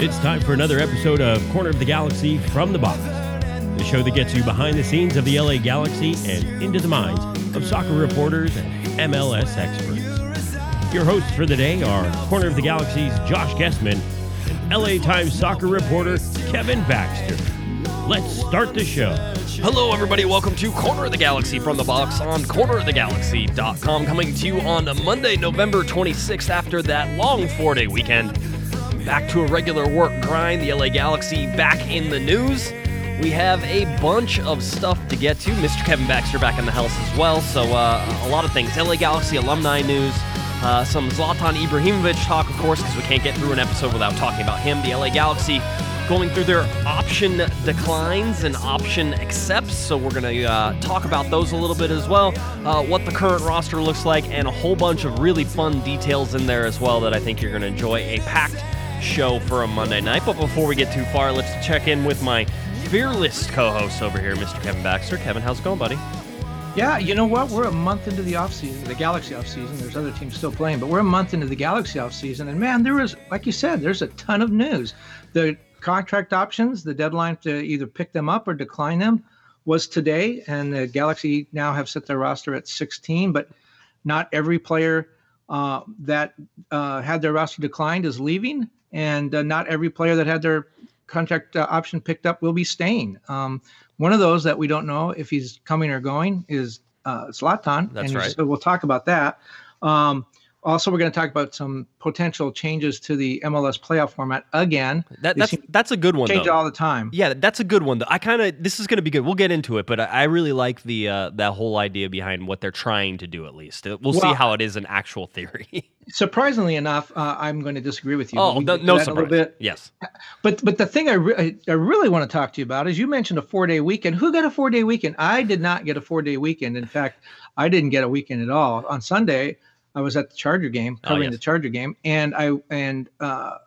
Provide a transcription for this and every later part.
It's time for another episode of Corner of the Galaxy from the Box, the show that gets you behind the scenes of the LA Galaxy and into the minds of soccer reporters and MLS experts. Your hosts for the day are Corner of the Galaxy's Josh Guessman and LA Times soccer reporter Kevin Baxter. Let's start the show. Hello, everybody. Welcome to Corner of the Galaxy from the box on cornerofthegalaxy.com. Coming to you on Monday, November 26th, after that long four day weekend. Back to a regular work grind. The LA Galaxy back in the news. We have a bunch of stuff to get to. Mr. Kevin Baxter back in the house as well. So, uh, a lot of things. LA Galaxy alumni news. Uh, some Zlatan Ibrahimovic talk, of course, because we can't get through an episode without talking about him. The LA Galaxy going through their option declines and option accepts. So we're going to uh, talk about those a little bit as well, uh, what the current roster looks like, and a whole bunch of really fun details in there as well that I think you're going to enjoy. A packed show for a Monday night. But before we get too far, let's check in with my fearless co-host over here, Mr. Kevin Baxter. Kevin, how's it going, buddy? Yeah, you know what? We're a month into the offseason, the Galaxy offseason. There's other teams still playing, but we're a month into the Galaxy offseason. And man, there is, like you said, there's a ton of news. The contract options, the deadline to either pick them up or decline them was today. And the Galaxy now have set their roster at 16, but not every player uh, that uh, had their roster declined is leaving and uh, not every player that had their contract uh, option picked up will be staying. Um, one of those that we don't know if he's coming or going is uh, Zlatan. That's and right. So we'll talk about that. Um, also, we're going to talk about some potential changes to the MLS playoff format again. That, that's that's a good one. change though. all the time. Yeah, that's a good one. Though. I kind of this is going to be good. We'll get into it, but I, I really like the uh, that whole idea behind what they're trying to do. At least Uh, we'll see how it is in actual theory. Surprisingly enough, uh, I'm going to disagree with you. oh, no, no surprise. bit. Yes. But but the thing I, re- I really want to talk to you about is you mentioned a four day weekend. Who got a four day weekend? I did not get a four day weekend. In fact, I didn't get a weekend at all. On Sunday, I was at the Charger game, Oh, covering yes. the Charger game, and I and uh,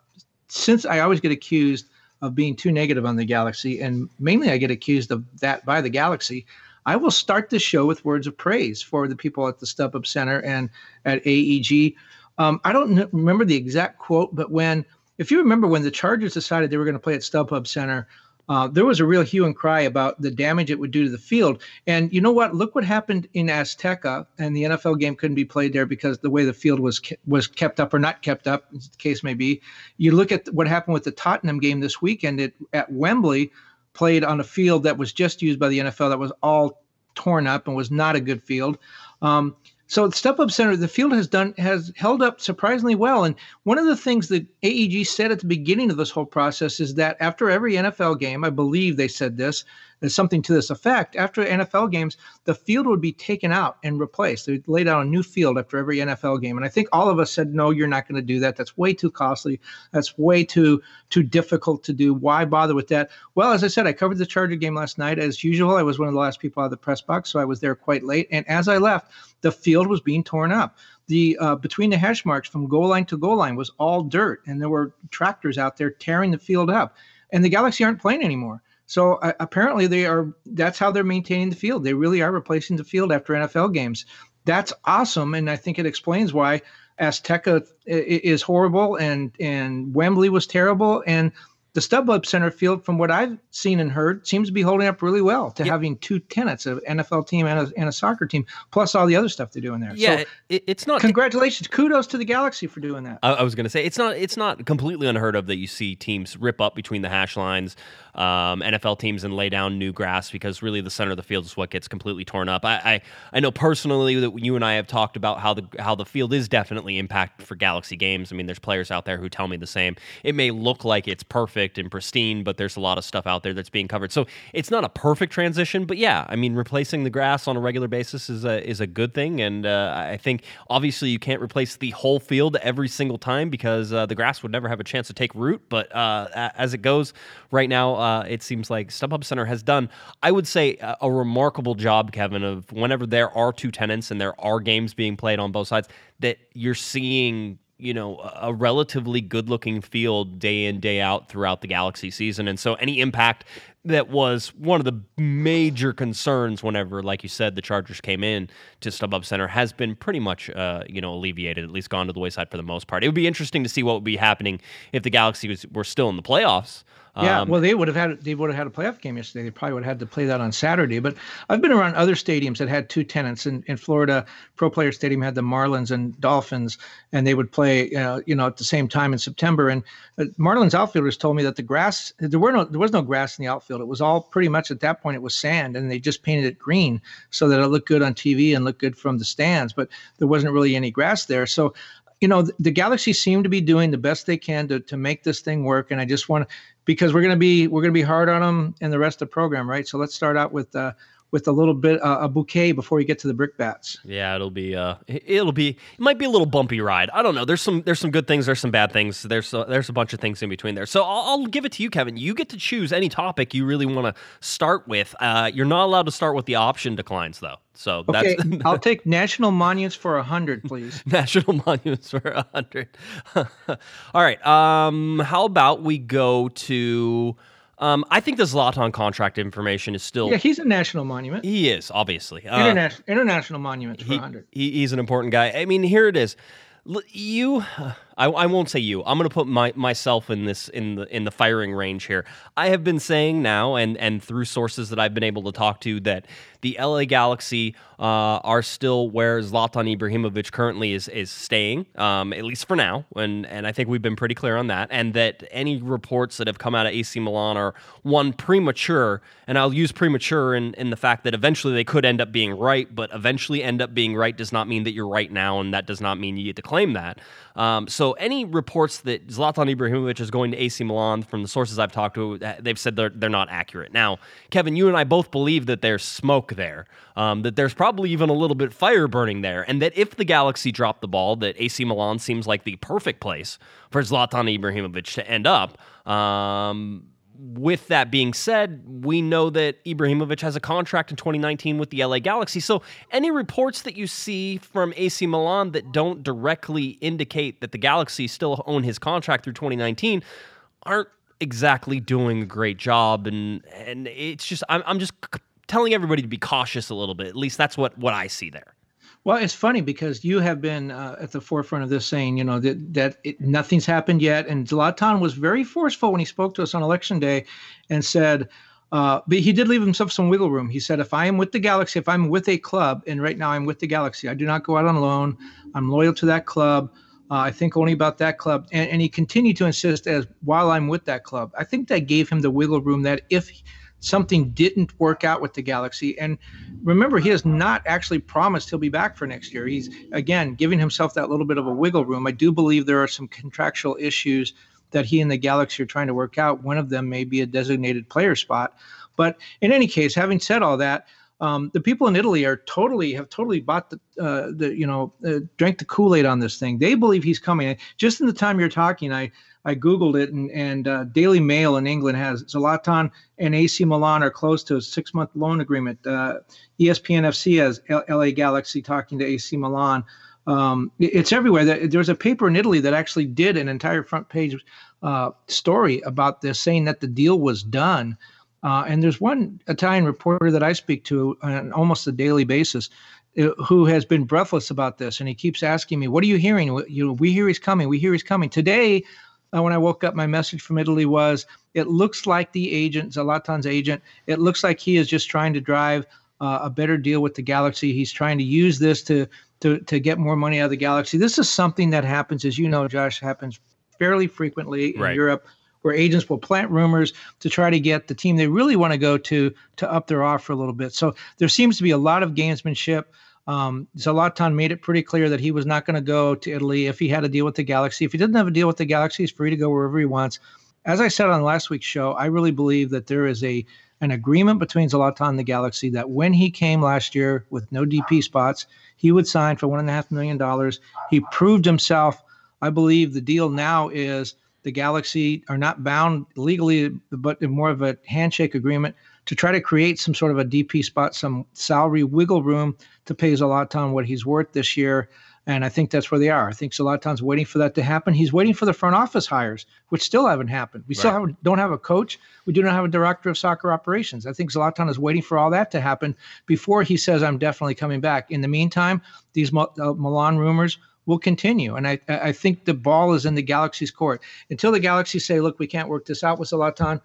since I always get accused of being too negative on the Galaxy, and mainly I get accused of that by the Galaxy. I will start this show with words of praise for the people at the StubHub Center and at AEG. Um, I don't kn- remember the exact quote, but when, if you remember, when the Chargers decided they were going to play at StubHub Center, uh, there was a real hue and cry about the damage it would do to the field. And you know what? Look what happened in Azteca, and the NFL game couldn't be played there because the way the field was ke- was kept up or not kept up, as the case may be. You look at what happened with the Tottenham game this weekend at, at Wembley, played on a field that was just used by the NFL that was all torn up and was not a good field. Um, so at StubHub Center, the field has done has held up surprisingly well. And one of the things that AEG said at the beginning of this whole process is that after every NFL game, I believe they said this, there's something to this effect. After NFL games, the field would be taken out and replaced. They laid out a new field after every NFL game. And I think all of us said, no, you're not going to do that. That's way too costly. That's way too too difficult to do. Why bother with that? Well, as I said, I covered the Charger game last night. As usual, I was one of the last people out of the press box, so I was there quite late. And as I left, the field was being torn up. The uh, between the hash marks from goal line to goal line was all dirt, and there were tractors out there tearing the field up. And the Galaxy aren't playing anymore. So uh, apparently they are. That's how they're maintaining the field. They really are replacing the field after NFL games. That's awesome, and I think it explains why Azteca is horrible and and Wembley was terrible and the StubHub Center field, from what I've seen and heard, seems to be holding up really well to Yeah. having two tenants, an NFL team and a, and a soccer team, plus all the other stuff they're doing there. Yeah, So it, it's not. congratulations, kudos to the Galaxy for doing that. I, I was going to say it's not it's not completely unheard of that you see teams rip up between the hash lines, um, NFL teams, and lay down new grass because really the center of the field is what gets completely torn up. I, I I know personally that you and I have talked about how the how the field is definitely impacted for Galaxy games. I mean, there's players out there who tell me the same. It may look like it's perfect and pristine, but there's a lot of stuff out there that's being covered. So it's not a perfect transition, but yeah, I mean, replacing the grass on a regular basis is a is a good thing, and uh, I think obviously you can't replace the whole field every single time because uh, the grass would never have a chance to take root. But uh, as it goes right now, uh, it seems like StubHub Center has done, I would say, a, a remarkable job, Kevin, of whenever there are two tenants and there are games being played on both sides, that you're seeing you know, a relatively good looking field day in, day out throughout the Galaxy season. And so any impact that was one of the major concerns whenever, like you said, the Chargers came in to StubHub Center has been pretty much, uh, you know, alleviated, at least gone to the wayside for the most part. It would be interesting to see what would be happening if the Galaxy was, were still in the playoffs. Yeah, um, well, they would have had they would have had a playoff game yesterday. They probably would have had to play that on Saturday. But I've been around other stadiums that had two tenants. In, in Florida, Pro Player Stadium had the Marlins and Dolphins, and they would play, uh, you know, at the same time in September. And uh, Marlins outfielders told me that the grass there were no there was no grass in the outfield. It was all pretty much at that point it was sand, and they just painted it green so that it looked good on TV and looked good from the stands. But there wasn't really any grass there. So you know the, the galaxy seem to be doing the best they can to, to make this thing work and i just want because we're going to be we're going to be hard on them in the rest of the program, right? So let's start out with uh, with a little bit uh, a bouquet before we get to the brickbats. Yeah, it'll be uh, it'll be it might be a little bumpy ride. I don't know. There's some there's some good things. There's some bad things. There's a, there's a bunch of things in between there. So I'll, I'll give it to you, Kevin. You get to choose any topic you really want to start with. Uh, you're not allowed to start with the option declines though. So okay, I'll take national monuments for a hundred, please. national monuments for a hundred. All right. Um, how about we go to um, I think the Zlatan contract information is still. Yeah, he's a national monument. He is obviously uh, international international monument for he, 100. He, he's an important guy. I mean, here it is. You, I, I won't say you. I'm going to put my myself in this in the in the firing range here. I have been saying now, and and through sources that I've been able to talk to, that the LA Galaxy uh, are still where Zlatan Ibrahimovic currently is is staying, um, at least for now. And and I think we've been pretty clear on that. And that any reports that have come out of AC Milan are one premature, and I'll use premature in in the fact that eventually they could end up being right, but eventually end up being right does not mean that you're right now, and that does not mean you get to claim that. Um, so any reports that Zlatan Ibrahimovic is going to AC Milan, from the sources I've talked to, they've said they're they're not accurate. Now, Kevin, you and I both believe that there's smoke there, um, that there's probably even a little bit fire burning there, and that if the Galaxy drop the ball, that AC Milan seems like the perfect place for Zlatan Ibrahimovic to end up. Um, with that being said, we know that Ibrahimovic has a contract in 2019 with the LA Galaxy. So, any reports that you see from AC Milan that don't directly indicate that the Galaxy still own his contract through 2019 aren't exactly doing a great job. And and it's just I'm, I'm just telling everybody to be cautious a little bit. At least that's what what I see there. Well, it's funny because you have been uh, at the forefront of this, saying you know that that it, nothing's happened yet, and Zlatan was very forceful when he spoke to us on election day, and said. Uh, but he did leave himself some wiggle room. He said, "If I am with the Galaxy, if I'm with a club, and right now I'm with the Galaxy, I do not go out on loan. I'm loyal to that club. Uh, I think only about that club." And, and he continued to insist as while I'm with that club. I think that gave him the wiggle room that if something didn't work out with the Galaxy. And remember, he has not actually promised he'll be back for next year. He's, again, giving himself that little bit of a wiggle room. I do believe there are some contractual issues that he and the Galaxy are trying to work out. One of them may be a designated player spot. But in any case, having said all that, um, the people in Italy are totally have totally bought the uh, the you know uh, drank the Kool Aid on this thing. They believe he's coming. Just in the time you're talking, I I googled it, and, and uh, Daily Mail in England has Zlatan and AC Milan are close to a six month loan agreement. Uh, ESPN FC has L- LA Galaxy talking to AC Milan. Um, it's everywhere. There's a paper in Italy that actually did an entire front page uh, story about this, saying that the deal was done. Uh, and there's one Italian reporter that I speak to on almost a daily basis uh, who has been breathless about this, and he keeps asking me, "What are you hearing? You know, we hear he's coming. We hear he's coming." Today, uh, when I woke up, my message from Italy was it looks like the agent, Zlatan's agent, it looks like he is just trying to drive uh, a better deal with the Galaxy. He's trying to use this to, to, to get more money out of the Galaxy. This is something that happens, as you know, Josh, happens fairly frequently in right. Europe where agents will plant rumors to try to get the team they really want to go to to up their offer a little bit. So there seems to be a lot of gamesmanship. Um, Zlatan made it pretty clear that he was not going to go to Italy if he had a deal with the Galaxy. If he didn't have a deal with the Galaxy, he's free to go wherever he wants. As I said on last week's show, I really believe that there is a an agreement between Zlatan and the Galaxy that when he came last year with no DP spots, he would sign for one and a half million dollars. He proved himself. I believe the deal now is the Galaxy are not bound legally, but more of a handshake agreement to try to create some sort of a DP spot, some salary wiggle room to pay Zlatan what he's worth this year. And I think that's where they are. I think Zlatan's waiting for that to happen. He's waiting for the front office hires, which still haven't happened. We right. still have, don't have a coach. We do not have a director of soccer operations. I think Zlatan is waiting for all that to happen before he says, I'm definitely coming back. In the meantime, these uh, Milan rumors will continue. And I, I think the ball is in the Galaxy's court. Until the Galaxy say, look, we can't work this out with Zlatan,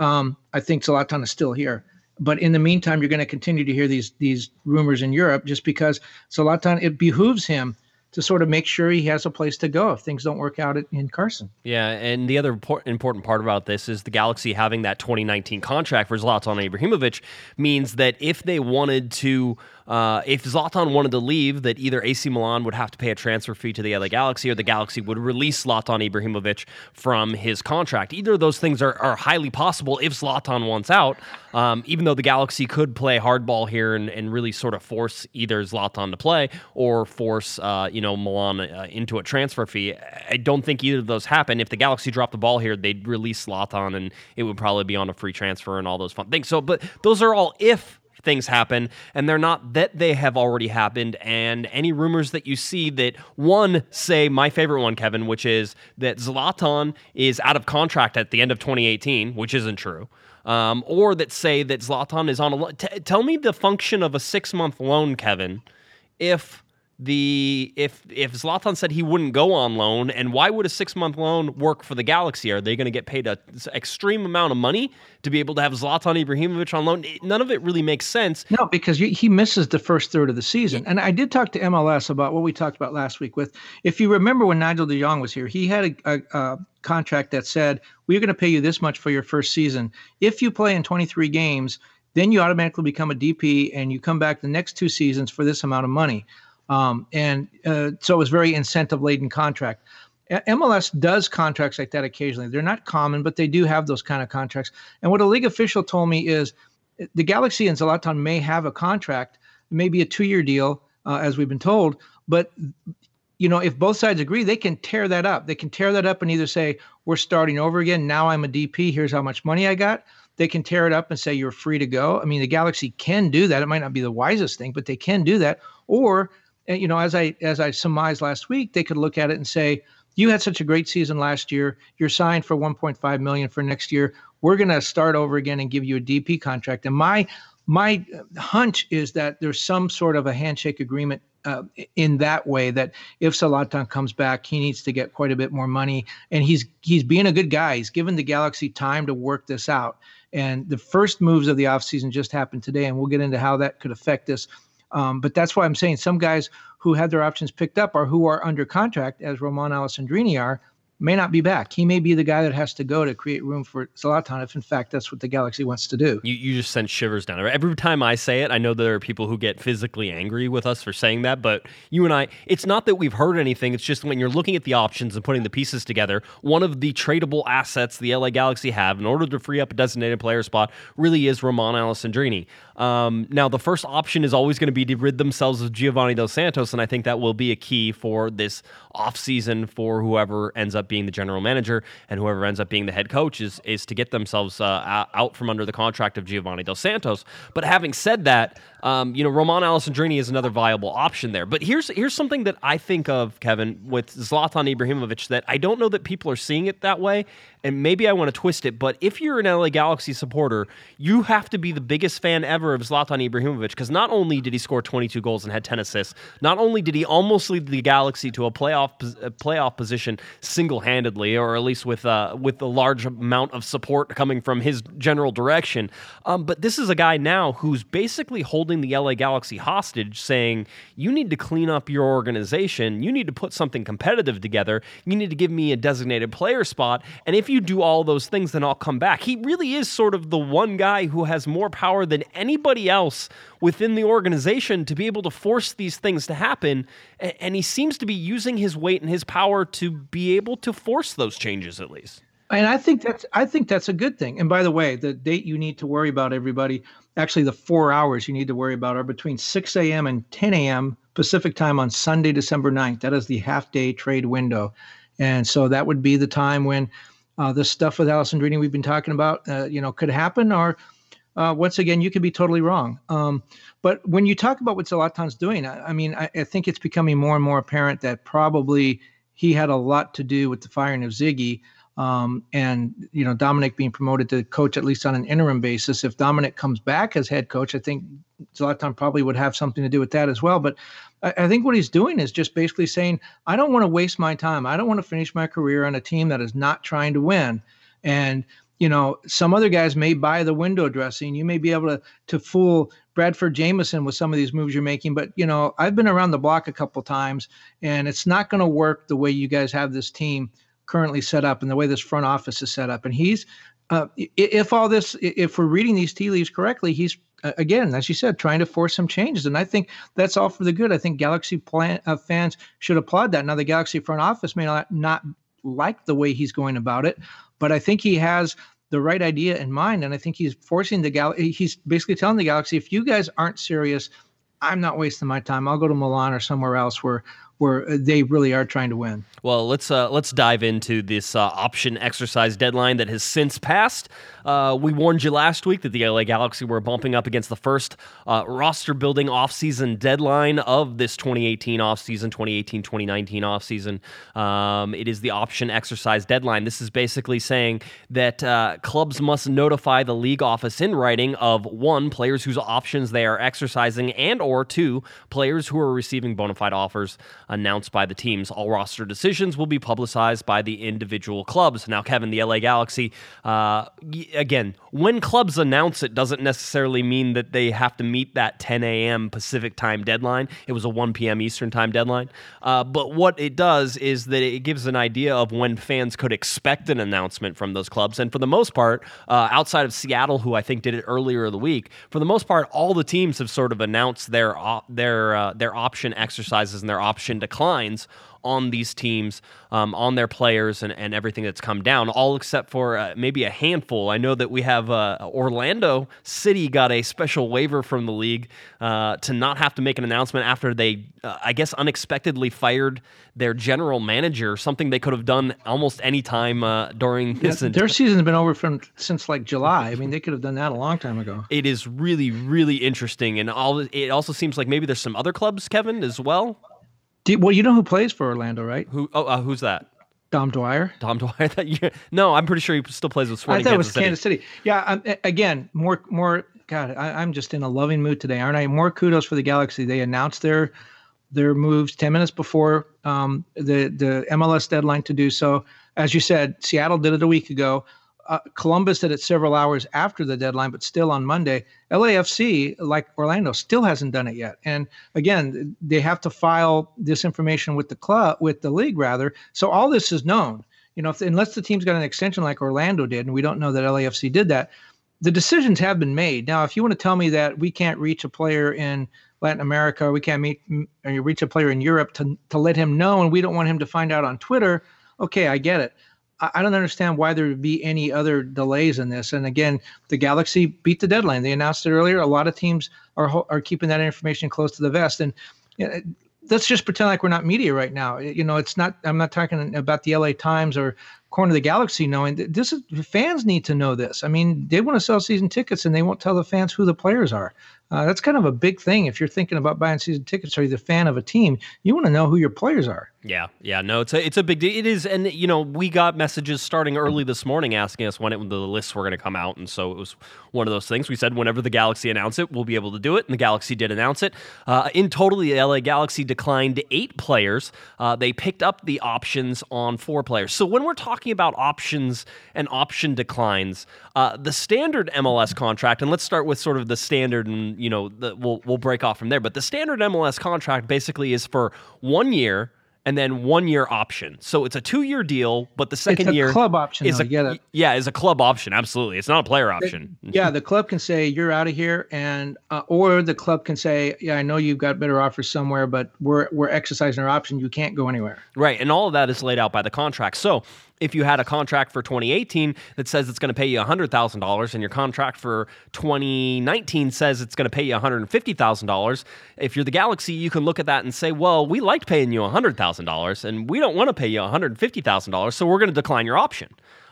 um, I think Zlatan is still here but in the meantime, you're going to continue to hear these these rumors in Europe just because Zlatan it behooves him to sort of make sure he has a place to go if things don't work out in Carson. Yeah, and the other important part about this is the Galaxy having that 2019 contract for Zlatan Ibrahimovic means that if they wanted to uh, if Zlatan wanted to leave, that either AC Milan would have to pay a transfer fee to the LA Galaxy or the Galaxy would release Zlatan Ibrahimovic from his contract. Either of those things are, are highly possible if Zlatan wants out, um, even though the Galaxy could play hardball here and, and really sort of force either Zlatan to play or force, uh, you know, Milan uh, into a transfer fee. I don't think either of those happen. If the Galaxy dropped the ball here, they'd release Zlatan and it would probably be on a free transfer and all those fun things. So, but those are all if things happen and they're not that they have already happened and any rumors that you see that one say my favorite one Kevin which is that Zlatan is out of contract at the end of 2018 which isn't true um, or that say that Zlatan is on a tell me the function of a 6 month loan Kevin if the if if Zlatan said he wouldn't go on loan, and why would a six month loan work for the Galaxy? Are they going to get paid an extreme amount of money to be able to have Zlatan Ibrahimovic on loan? None of it really makes sense. No, because he misses the first third of the season. And I did talk to MLS about what we talked about last week. With if you remember when Nigel De Jong was here, he had a, a, a contract that said we're going to pay you this much for your first season. If you play in 23 games, then you automatically become a DP and you come back the next two seasons for this amount of money. Um, and uh, so it was very incentive laden contract. MLS does contracts like that occasionally. They're not common, but they do have those kind of contracts. And what a league official told me is the Galaxy and Zlatan may have a contract, maybe a two year deal, uh, as we've been told. But you know, if both sides agree, they can tear that up. They can tear that up and either say, "We're starting over again. Now I'm a DP. Here's how much money I got." They can tear it up and say, "You're free to go." I mean, the Galaxy can do that. It might not be the wisest thing, but they can do that. Or you know, as I as I surmised last week, they could look at it and say, "You had such a great season last year. You're signed for 1.5 million for next year. We're going to start over again and give you a DP contract." And my my hunch is that there's some sort of a handshake agreement uh, in that way that if Zlatan comes back, he needs to get quite a bit more money, and he's he's being a good guy. He's given the Galaxy time to work this out. And the first moves of the offseason just happened today, and we'll get into how that could affect this um, but that's why I'm saying some guys who had their options picked up or who are under contract, as Romain Alessandrini are, may not be back. He may be the guy that has to go to create room for Zlatan if, in fact, that's what the Galaxy wants to do. You, you just sent shivers down. Every time I say it, I know there are people who get physically angry with us for saying that, but you and I, it's not that we've heard anything. It's just when you're looking at the options and putting the pieces together, one of the tradable assets the LA Galaxy have in order to free up a designated player spot really is Romain Alessandrini. Um, now, the first option is always going to be to rid themselves of Giovanni Dos Santos, and I think that will be a key for this offseason for whoever ends up being the general manager and whoever ends up being the head coach is, is to get themselves uh, out from under the contract of Giovanni Dos Santos. But having said that, um, you know, Romain Alessandrini is another viable option there. But here's here's something that I think of, Kevin, with Zlatan Ibrahimovic that I don't know that people are seeing it that way, and maybe I want to twist it, but if you're an LA Galaxy supporter, you have to be the biggest fan ever of Zlatan Ibrahimovic because not only did he score 22 goals and had 10 assists, not only did he almost lead the Galaxy to a playoff a playoff position single-handedly, or at least with uh, with a large amount of support coming from his general direction, um, but this is a guy now who's basically holding the LA Galaxy hostage, saying you need to clean up your organization, you need to put something competitive together, you need to give me a designated player spot, and if you do all those things, then I'll come back. He really is sort of the one guy who has more power than anybody else within the organization to be able to force these things to happen. And he seems to be using his weight and his power to be able to force those changes at least. And I think that's I think that's a good thing. And by the way, the date you need to worry about, everybody, actually the four hours you need to worry about are between 6 a.m. and 10 a.m. Pacific time on Sunday, December 9th. That is the half day trade window. And so that would be the time when uh, this stuff with Alessandrini we've been talking about, uh, you know, could happen, or uh, once again, you could be totally wrong. Um, but when you talk about what Zlatan's doing, I, I mean, I, I, think it's becoming more and more apparent that probably he had a lot to do with the firing of Sigi. Um, and you know Dominic being promoted to coach at least on an interim basis. If Dominic comes back as head coach, I think Zlatan probably would have something to do with that as well. But I, I think what he's doing is just basically saying, I don't want to waste my time. I don't want to finish my career on a team that is not trying to win. And you know, some other guys may buy the window dressing. You may be able to to fool Bradford Jamieson with some of these moves you're making, but you know, I've been around the block a couple times, and it's not going to work the way you guys have this team currently set up and the way this front office is set up. And he's, uh, if all this, if we're reading these tea leaves correctly, he's again, as you said, trying to force some changes, and I think that's all for the good. I think Galaxy plan, uh, fans should applaud that. Now, the Galaxy front office may not, not like the way he's going about it, but I think he has the right idea in mind. And I think he's forcing the Galaxy, he's basically telling the Galaxy, if you guys aren't serious, I'm not wasting my time. I'll go to Milan or somewhere else where where they really are trying to win. Well, let's uh, let's dive into this uh, option exercise deadline that has since passed. Uh, we warned you last week that the LA Galaxy were bumping up against the first uh, roster building offseason deadline of this 2018 offseason, 2018 2019 offseason. Um, it is the option exercise deadline. This is basically saying that uh, clubs must notify the league office in writing of one players whose options they are exercising, and or two players who are receiving bona fide offers announced by the teams. All roster decisions will be publicized by the individual clubs. Now, Kevin, the LA Galaxy, uh, again, when clubs announce it doesn't necessarily mean that they have to meet that 10 a.m. Pacific time deadline. It was a 1 p.m. Eastern time deadline. Uh, but what it does is that it gives an idea of when fans could expect an announcement from those clubs. And for the most part, uh, outside of Seattle, who I think did it earlier in the week, for the most part, all the teams have sort of announced their their uh, their option exercises and their option declines on these teams, um, on their players, and, and everything that's come down, all except for uh, maybe a handful. I know that we have uh, Orlando City got a special waiver from the league uh, to not have to make an announcement after they, uh, I guess, unexpectedly fired their general manager, something they could have done almost any time uh, during this. Yeah, their season's been over from since like July. I mean, they could have done that a long time ago. It is really, really interesting, and all. It also seems like maybe there's some other clubs, Kevin, as well. You, well, you know who plays for Orlando, right? Who? Oh, uh, who's that? Dom Dwyer. Dom Dwyer. That you, no, I'm pretty sure he still plays with Sporting I thought Kansas it was City. Kansas City. Yeah. Um, again, more, more. God, I, am just in a loving mood today, aren't I? More kudos for the Galaxy. They announced their their moves 10 minutes before um, the the MLS deadline to do so. As you said, Seattle did it a week ago uh, Columbus did it several hours after the deadline, but still on Monday. LAFC, like Orlando, still hasn't done it yet. And again, they have to file this information with the club, with the league rather. So all this is known. You know, if, unless the team's got an extension like Orlando did, and we don't know that LAFC did that, the decisions have been made. Now, if you want to tell me that we can't reach a player in Latin America, we can't meet or reach a player in Europe to to let him know, and we don't want him to find out on Twitter, okay, I get it. I don't understand why there would be any other delays in this. And again, the Galaxy beat the deadline. They announced it earlier. A lot of teams are are keeping that information close to the vest. And you know, let's just pretend like we're not media right now. You know, it's not. I'm not talking about the LA Times or Corner of the Galaxy knowing this is fans need to know this. I mean, they want to sell season tickets and they won't tell the fans who the players are. Uh, that's kind of a big thing. If you're thinking about buying season tickets or you're the fan of a team, you want to know who your players are. Yeah, yeah, no, it's a it's a big deal. It is, and you know, we got messages starting early this morning asking us when it, the lists were going to come out, and so it was one of those things. We said whenever the Galaxy announce it, we'll be able to do it, and the Galaxy did announce it. Uh, in total, the LA Galaxy declined eight players. Uh, they picked up the options on four players. So when we're talking about options and option declines, uh, the standard MLS contract, and let's start with sort of the standard, and you know, the, we'll we'll break off from there. But the standard MLS contract basically is for one year and then one year option. So it's a two year deal, but the second it's a year club option. is though, a get it? yeah is a club option. Absolutely, it's not a player option. yeah, the club can say you're out of here, and uh, or the club can say, yeah, I know you've got better offers somewhere, but we're we're exercising our option. You can't go anywhere. Right, and all of that is laid out by the contract. So if you had a contract for 2018 that says it's going to pay you $100,000 and your contract for 2019 says it's going to pay you $150,000, if you're the Galaxy, you can look at that and say, well, we liked paying you $100,000 and we don't want to pay you $150,000, so we're going to decline your option.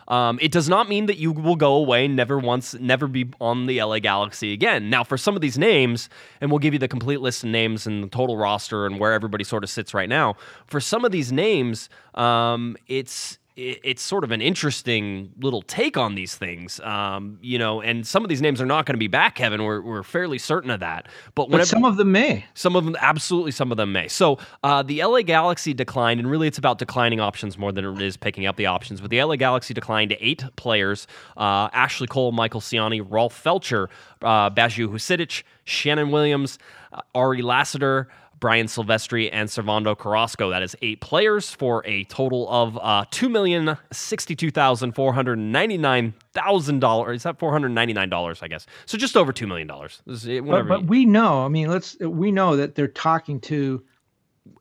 Um, it does not mean that you will go away never once, never be on the LA Galaxy again. Now, for some of these names, and we'll give you the complete list of names and the total roster and where everybody sort of sits right now. For some of these names, um, it's it's sort of an interesting little take on these things, um, you know. And some of these names are not going to be back, Kevin. We're, we're fairly certain of that. But, whenever, but some of them may. Some of them, absolutely, some of them may. So uh, the LA Galaxy declined, and really, it's about declining options more than it is picking up the options. But the LA Galaxy declined to eight players: uh, Ashley Cole, Michael Ciani, Rolf Feltscher, uh, Baggio Husidic, Shannon Williams, uh, Ari Lassiter. Brian Sylvestre, and Servando Carrasco. That is eight players for a total of uh, two million sixty-two thousand four hundred ninety-nine thousand dollars. Is that four hundred ninety-nine dollars? I guess so. Just over two million dollars. But, but we know. I mean, let's. We know that they're talking to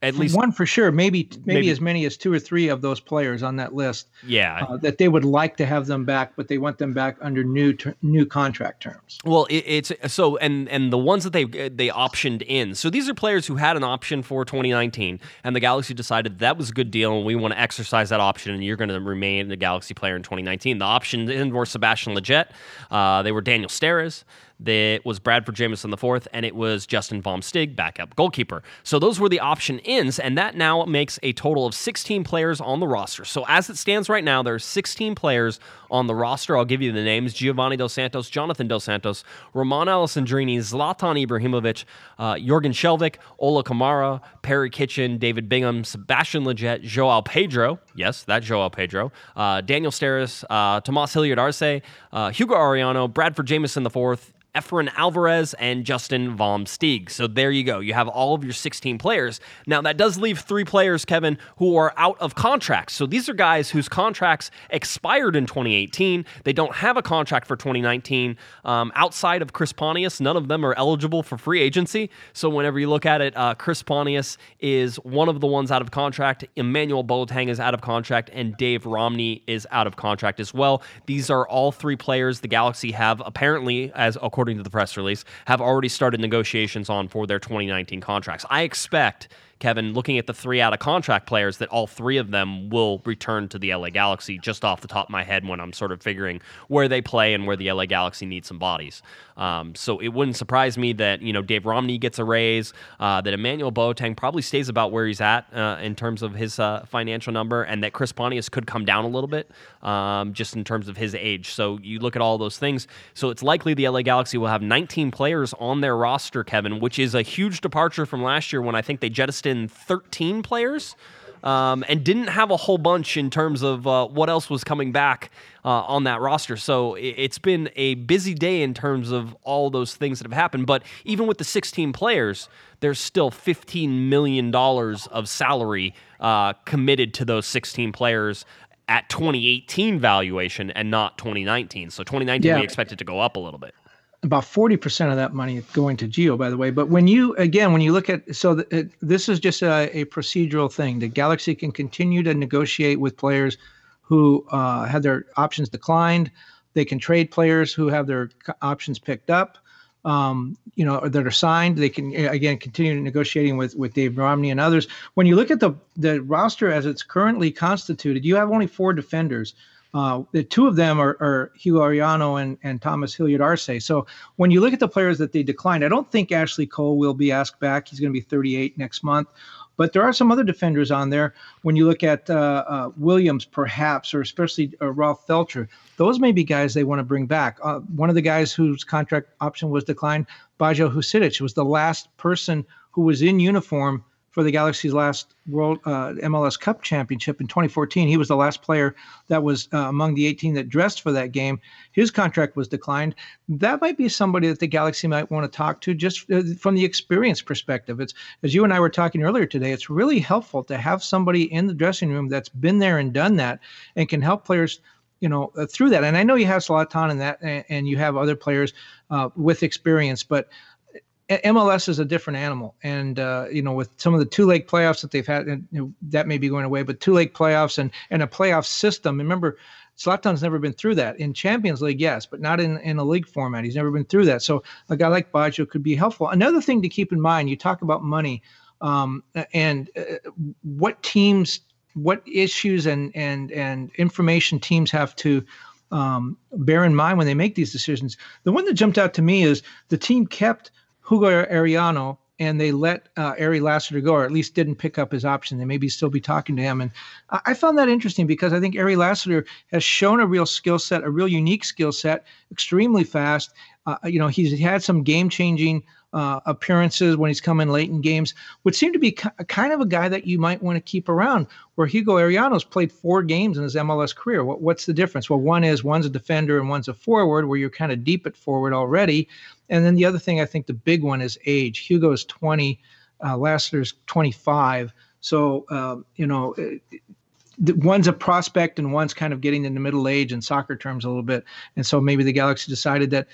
at least one for sure. Maybe, maybe, maybe as many as two or three of those players on that list. Yeah, uh, that they would like to have them back, but they want them back under new ter- new contract terms. Well, it, it's so and and the ones that they they optioned in. So these are players who had an option for 2019, and the Galaxy decided that was a good deal, and we want to exercise that option, and you're going to remain a Galaxy player in 2019. The option in were Sebastian Lletget. Uh, they were Daniel Steres that was Bradford Jamieson IV, and it was Justin Vom Steeg, backup goalkeeper. So those were the option ins, and that now makes a total of 16 players on the roster. So as it stands right now, there are 16 players on the roster. I'll give you the names Giovanni Dos Santos, Jonathan Dos Santos, Romain Alessandrini, Zlatan Ibrahimovic, uh, Jorgen Skjelvik, Ola Kamara, Perry Kitchen, David Bingham, Sebastian Lletget, Joao Pedro, yes, that Joao Pedro, uh, Daniel Steres, uh, Tomas Hilliard Arce, uh, Hugo Arellano, Bradford Jamieson IV, Efrain Alvarez, and Justin Vom Steeg. So there you go. You have all of your 16 players. Now, that does leave three players, Kevin, who are out of contracts. So these are guys whose contracts expired in 2018. They don't have a contract for 2019. Um, outside of Chris Pontius, none of them are eligible for free agency. So whenever you look at it, uh, Chris Pontius is one of the ones out of contract. Emmanuel Boateng is out of contract, and Dave Romney is out of contract as well. These are all three players the Galaxy have apparently, as according to the press release, have already started negotiations on for their 2019 contracts. I expect Kevin, looking at the three out of contract players, that all three of them will return to the LA Galaxy just off the top of my head when I'm sort of figuring where they play and where the LA Galaxy needs some bodies. Um, so it wouldn't surprise me that you know Dave Romney gets a raise, uh, that Emmanuel Boateng probably stays about where he's at uh, in terms of his uh, financial number, and that Chris Pontius could come down a little bit um, just in terms of his age. So you look at all those things. So it's likely the LA Galaxy will have 19 players on their roster, Kevin, which is a huge departure from last year when I think they jettisoned in 13 players. Um, and didn't have a whole bunch in terms of uh, what else was coming back uh, on that roster. So it's been a busy day in terms of all those things that have happened. But even with the 16 players, there's still $15 million of salary uh, committed to those 16 players at 2018 valuation and not 2019. So 2019 yeah. we expect it to go up a little bit about 40% of that money going to Gio, by the way. But when you, again, when you look at, so it, this is just a, a, procedural thing. The Galaxy can continue to negotiate with players who uh, have their options declined. They can trade players who have their options picked up, um, you know, that are signed. They can, again, continue negotiating with, with Dave Romney and others. When you look at the, the roster as it's currently constituted, you have only four defenders. Uh, the two of them are, are Hugo Arellano and, and Thomas Hilliard Arce. So when you look at the players that they declined, I don't think Ashley Cole will be asked back. He's going to be 38 next month. But there are some other defenders on there. When you look at uh, uh, Williams, perhaps, or especially uh, Rolf Feltscher, those may be guys they want to bring back. Uh, one of the guys whose contract option was declined, Baggio Husidic, was the last person who was in uniform for the Galaxy's last World uh, MLS Cup championship in 2014. He was the last player that was uh, among the 18 that dressed for that game. His contract was declined. That might be somebody that the Galaxy might want to talk to just uh, from the experience perspective. It's as you and I were talking earlier today. It's really helpful to have somebody in the dressing room that's been there and done that and can help players you know through that and i know you have Zlatan in that and, and you have other players uh, with experience but MLS is a different animal, and uh, you know, with some of the two leg playoffs that they've had, and, you know, that may be going away. But two leg playoffs and and a playoff system. Remember, Zlatan's never been through that in Champions League, yes, but not in in a league format. He's never been through that. So a guy like Baggio could be helpful. Another thing to keep in mind: you talk about money, um, and uh, what teams what issues and and and information teams have to um, bear in mind when they make these decisions. The one that jumped out to me is the team kept Hugo Arellano and they let uh, Ari Lassiter go, or at least didn't pick up his option. They maybe still be talking to him. And I found that interesting because I think Ari Lassiter has shown a real skill set, a real unique skill set, extremely fast. Uh, you know, he's had some game changing uh, appearances when he's come in late in games, would seem to be kind of a guy that you might want to keep around. Where Hugo Arellano's played four games in his MLS career. What, what's the difference? Well, one is one's a defender and one's a forward, where you're kind of deep at forward already. And then the other thing, I think the big one is age. Hugo is 20, uh, Lassiter's 25. So, um, you know, one's a prospect and one's kind of getting into middle age in soccer terms a little bit. And so maybe the Galaxy decided that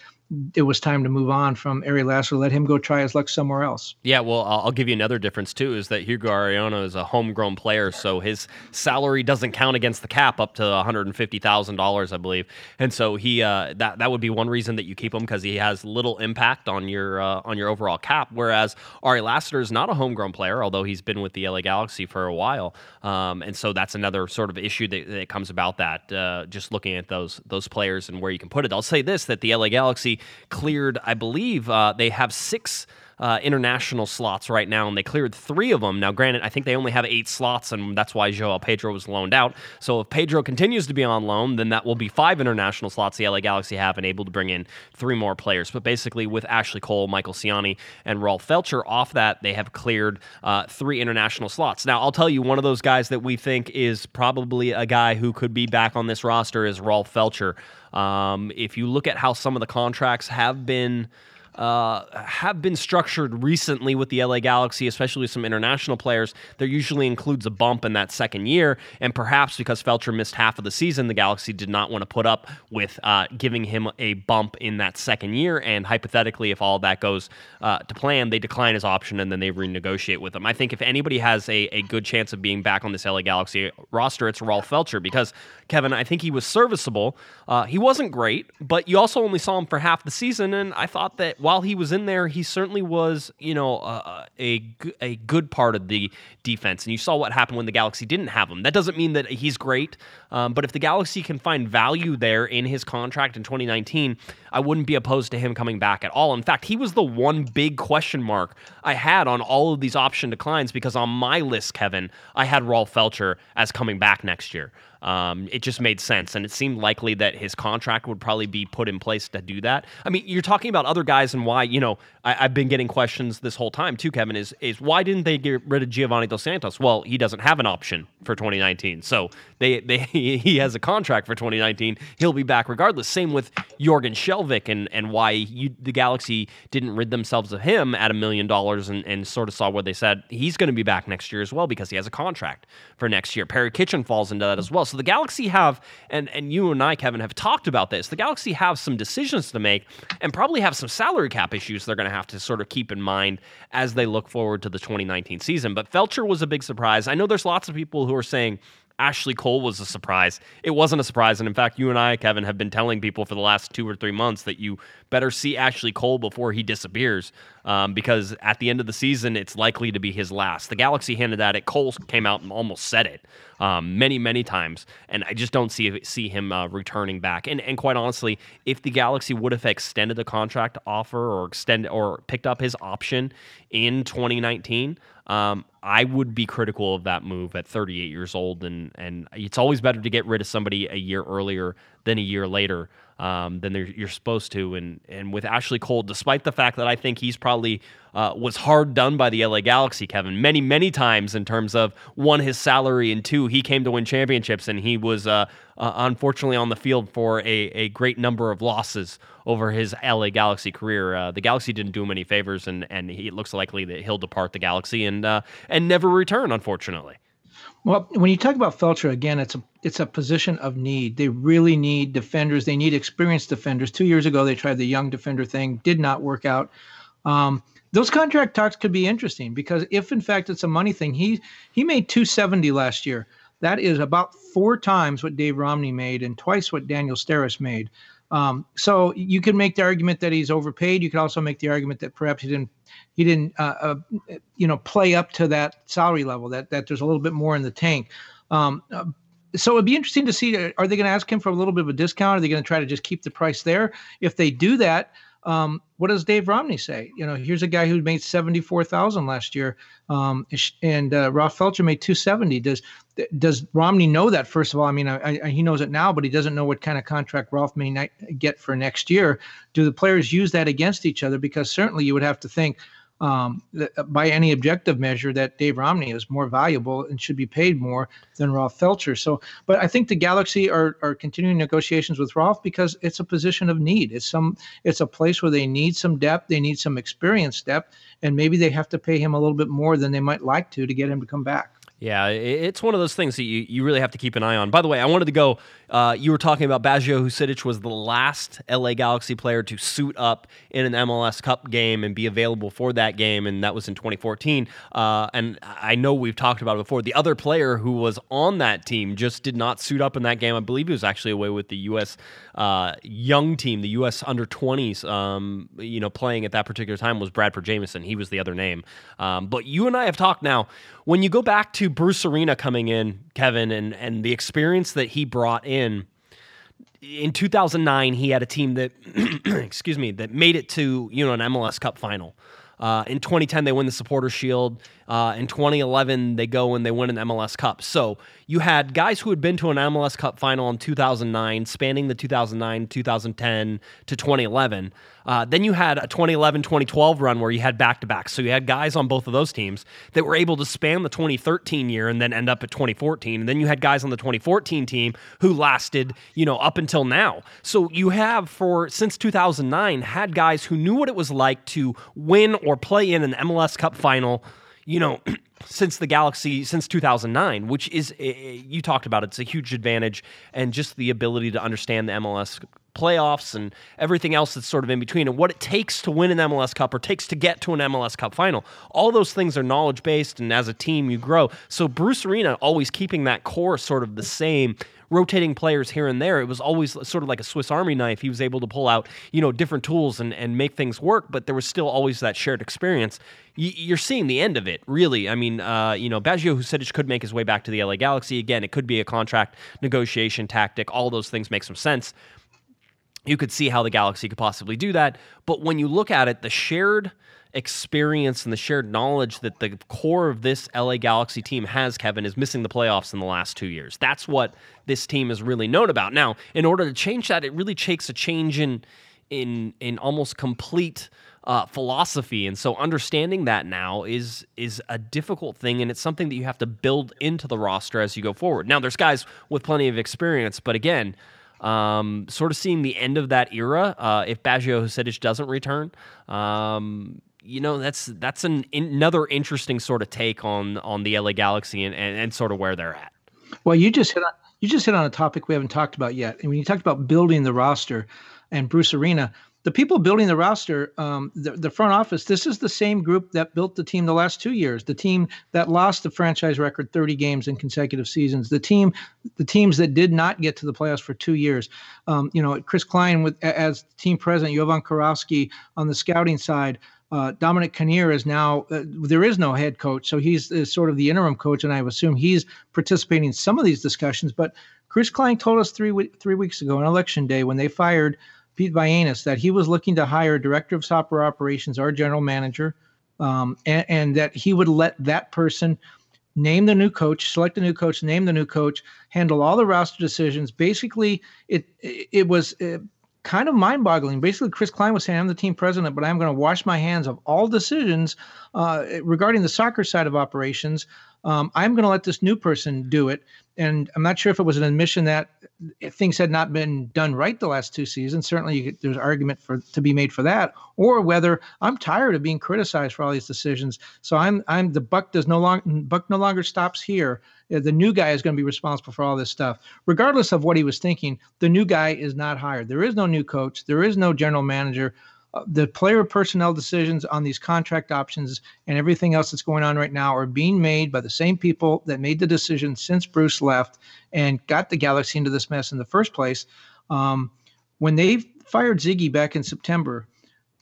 it was time to move on from Ari Lassiter, let him go try his luck somewhere else. Yeah, well, I'll give you another difference too is that Hugo Arellano is a homegrown player, so his salary doesn't count against the cap up to one hundred and fifty thousand dollars, I believe, and so he uh, that that would be one reason that you keep him because he has little impact on your uh, on your overall cap. Whereas Ari Lassiter is not a homegrown player, although he's been with the LA Galaxy for a while, um, and so that's another sort of issue that, that comes about that. Uh, just looking at those those players and where you can put it, I'll say this: that the LA Galaxy cleared, I believe, uh, they have six uh, international slots right now, and they cleared three of them. Now, granted, I think they only have eight slots, and that's why Joao Pedro was loaned out. So if Pedro continues to be on loan, then that will be five international slots the LA Galaxy have and able to bring in three more players. But basically, with Ashley Cole, Michael Ciani, and Rolf Feltscher off that, they have cleared uh, three international slots. Now, I'll tell you, one of those guys that we think is probably a guy who could be back on this roster is Rolf Feltscher. Um, if you look at how some of the contracts have been uh, have been structured recently with the LA Galaxy, especially with some international players. There usually includes a bump in that second year, and perhaps because Feltscher missed half of the season, the Galaxy did not want to put up with uh, giving him a bump in that second year. And hypothetically, if all that goes uh, to plan, they decline his option and then they renegotiate with him. I think if anybody has a, a good chance of being back on this LA Galaxy roster, it's Rolf Feltscher because Kevin, I think he was serviceable. Uh, he wasn't great, but you also only saw him for half the season, and I thought that while he was in there, he certainly was, you know, uh, a a good part of the defense. And you saw what happened when the Galaxy didn't have him. That doesn't mean that he's great, um, but if the Galaxy can find value there in his contract in 2019, I wouldn't be opposed to him coming back at all. In fact, he was the one big question mark I had on all of these option declines because on my list, Kevin, I had Rolf Feltscher as coming back next year. Um, it just made sense, and it seemed likely that his contract would probably be put in place to do that. I mean, you're talking about other guys and why. You know, I, have been getting questions this whole time too. Kevin is is why didn't they get rid of Giovanni Dos Santos? Well, he doesn't have an option for 2019, so they they he has a contract for 2019. He'll be back regardless. Same with Jorgen Skjelvik and and why you, the Galaxy didn't rid themselves of him at a million dollars and and sort of saw what they said he's going to be back next year as well because he has a contract for next year. Perry Kitchen falls into that as well. So the Galaxy have, and, and you and I, Kevin, have talked about this. The Galaxy have some decisions to make and probably have some salary cap issues they're going to have to sort of keep in mind as they look forward to the 2019 season. But Feltscher was a big surprise. I know there's lots of people who are saying, Ashley Cole was a surprise. It wasn't a surprise. And in fact, you and I, Kevin, have been telling people for the last two or three months that you better see Ashley Cole before he disappears um, because at the end of the season, it's likely to be his last. The Galaxy hinted at it. Cole came out and almost said it um, many, many times. And I just don't see see him uh, returning back. And, and quite honestly, if the Galaxy would have extended the contract offer or extended or picked up his option in 2019, um, I would be critical of that move at 38 years old, and and it's always better to get rid of somebody a year earlier than a year later um, than you're supposed to. And and with Ashley Cole, despite the fact that I think he's probably uh, was hard done by the LA Galaxy, Kevin, many many times in terms of one his salary and two he came to win championships and he was uh, uh, unfortunately on the field for a, a great number of losses over his LA Galaxy career. Uh, the Galaxy didn't do him any favors, and and he, it looks likely that he'll depart the Galaxy and uh, and never return, unfortunately. Well, when you talk about Feltscher again, it's a it's a position of need. They really need defenders. They need experienced defenders. Two years ago, they tried the young defender thing, did not work out. Um, those contract talks could be interesting because if in fact it's a money thing, he he made 270 last year. That is about four times what Dave Romney made and twice what Daniel Steres made. Um, so you can make the argument that he's overpaid. You could also make the argument that perhaps he didn't he didn't uh, uh, you know play up to that salary level. That that there's a little bit more in the tank. Um, uh, so it'd be interesting to see uh, are they going to ask him for a little bit of a discount? Are they going to try to just keep the price there? If they do that, um, what does Dave Romney say? You know, here's a guy who made seventy four thousand last year, um, and uh, Ralph Feltscher made two seventy. Does does Romney know that? First of all, I mean, I, I, he knows it now, but he doesn't know what kind of contract Ralph may get for next year. Do the players use that against each other? Because certainly you would have to think um, by any objective measure that Dave Romney is more valuable and should be paid more than Rolf Feltscher. So, but I think the Galaxy are, are continuing negotiations with Rolf because it's a position of need. It's some it's a place where they need some depth, they need some experience depth, and maybe they have to pay him a little bit more than they might like to to get him to come back. Yeah, it's one of those things that you, you really have to keep an eye on. By the way, I wanted to go. Uh, you were talking about Baggio Husidic was the last LA Galaxy player to suit up in an MLS Cup game and be available for that game, and that was in 2014. Uh, and I know we've talked about it before. The other player who was on that team just did not suit up in that game. I believe he was actually away with the U.S. Uh, young team, the U.S. under 20s. Um, you know, playing at that particular time was Bradford Jamieson. He was the other name. Um, but you and I have talked now. When you go back to Bruce Arena coming in, Kevin, and and the experience that he brought in. In 2009, he had a team that, excuse me, that made it to you know an MLS Cup final. Uh, in 2010, they win the Supporter Shield. Uh, in 2011, they go and they win an MLS Cup. So you had guys who had been to an MLS Cup final in 2009, spanning the 2009, 2010 to 2011. Uh, then you had a 2011 2012 run where you had back to back. So you had guys on both of those teams that were able to span the 2013 year and then end up at 2014. And then you had guys on the 2014 team who lasted, you know, up until now. So you have for since 2009 had guys who knew what it was like to win or play in an MLS Cup final you know, since the Galaxy, since 2009, which is, eh, eh, you talked about it, it's a huge advantage, and just the ability to understand the MLS playoffs and everything else that's sort of in between and what it takes to win an MLS Cup or takes to get to an MLS Cup final. All those things are knowledge based, and as a team, you grow. So Bruce Arena always keeping that core sort of the same rotating players here and there. It was always sort of like a Swiss Army knife. He was able to pull out, you know, different tools and, and make things work, but there was still always that shared experience. you're seeing the end of it, really. I mean, uh, you know, Baggio Husidic could make his way back to the LA Galaxy. Again, it could be a contract negotiation tactic. All those things make some sense. You could see how the Galaxy could possibly do that. But when you look at it, the shared – experience and the shared knowledge that the core of this LA Galaxy team has, Kevin, is missing the playoffs in the last two years. That's what this team is really known about. Now, in order to change that, it really takes a change in in in almost complete uh, philosophy, and so understanding that now is is a difficult thing, and it's something that you have to build into the roster as you go forward. Now, there's guys with plenty of experience, but again. Um, sort of seeing the end of that era. Uh, if Baggio Husidic doesn't return, um, you know that's that's an another interesting sort of take on on the LA Galaxy and, and, and sort of where they're at. Well, you just hit on you just hit on a topic we haven't talked about yet. And when you talked about building the roster and Bruce Arena, the people building the roster, um, the, the front office, this is the same group that built the team the last two years. The team that lost the franchise record 30 games in consecutive seasons. The team, the teams that did not get to the playoffs for two years. Um, you know, Chris Klein with as team president, Jovan Kirovski on the scouting side. Uh, Dominic Kinnear is now uh, there is no head coach, so he's sort of the interim coach, and I assume he's participating in some of these discussions. But Chris Klein told us three three weeks ago on election day when they fired Pete Vagenas that he was looking to hire a director of soccer operations or general manager, um, and, and that he would let that person name the new coach, select the new coach, name the new coach, handle all the roster decisions. Basically, it it was uh, kind of mind boggling. Basically, Chris Klein was saying, I'm the team president, but I'm going to wash my hands of all decisions uh, regarding the soccer side of operations. Um, I'm going to let this new person do it. And I'm not sure if it was an admission that things had not been done right the last two seasons. Certainly, could, there's argument for to be made for that, or whether I'm tired of being criticized for all these decisions. So I'm I'm the buck does no longer buck no longer stops here. The new guy is going to be responsible for all this stuff, regardless of what he was thinking. The new guy is not hired. There is no new coach. There is no general manager the player personnel decisions on these contract options and everything else that's going on right now are being made by the same people that made the decision since Bruce left and got the Galaxy into this mess in the first place. Um, when they fired Sigi back in September,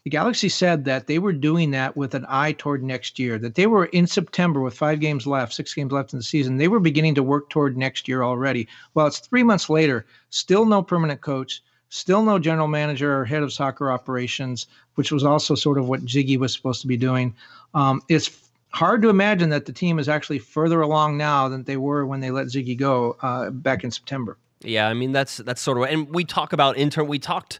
the Galaxy said that they were doing that with an eye toward next year, that they were in September with five games left, six games left in the season. They were beginning to work toward next year already. Well, it's three months later, still no permanent coach, still no general manager or head of soccer operations, which was also sort of what Sigi was supposed to be doing. Um, it's hard to imagine that the team is actually further along now than they were when they let Sigi go uh, back in September. Yeah, I mean that's that's sort of, and we talk about intern. We talked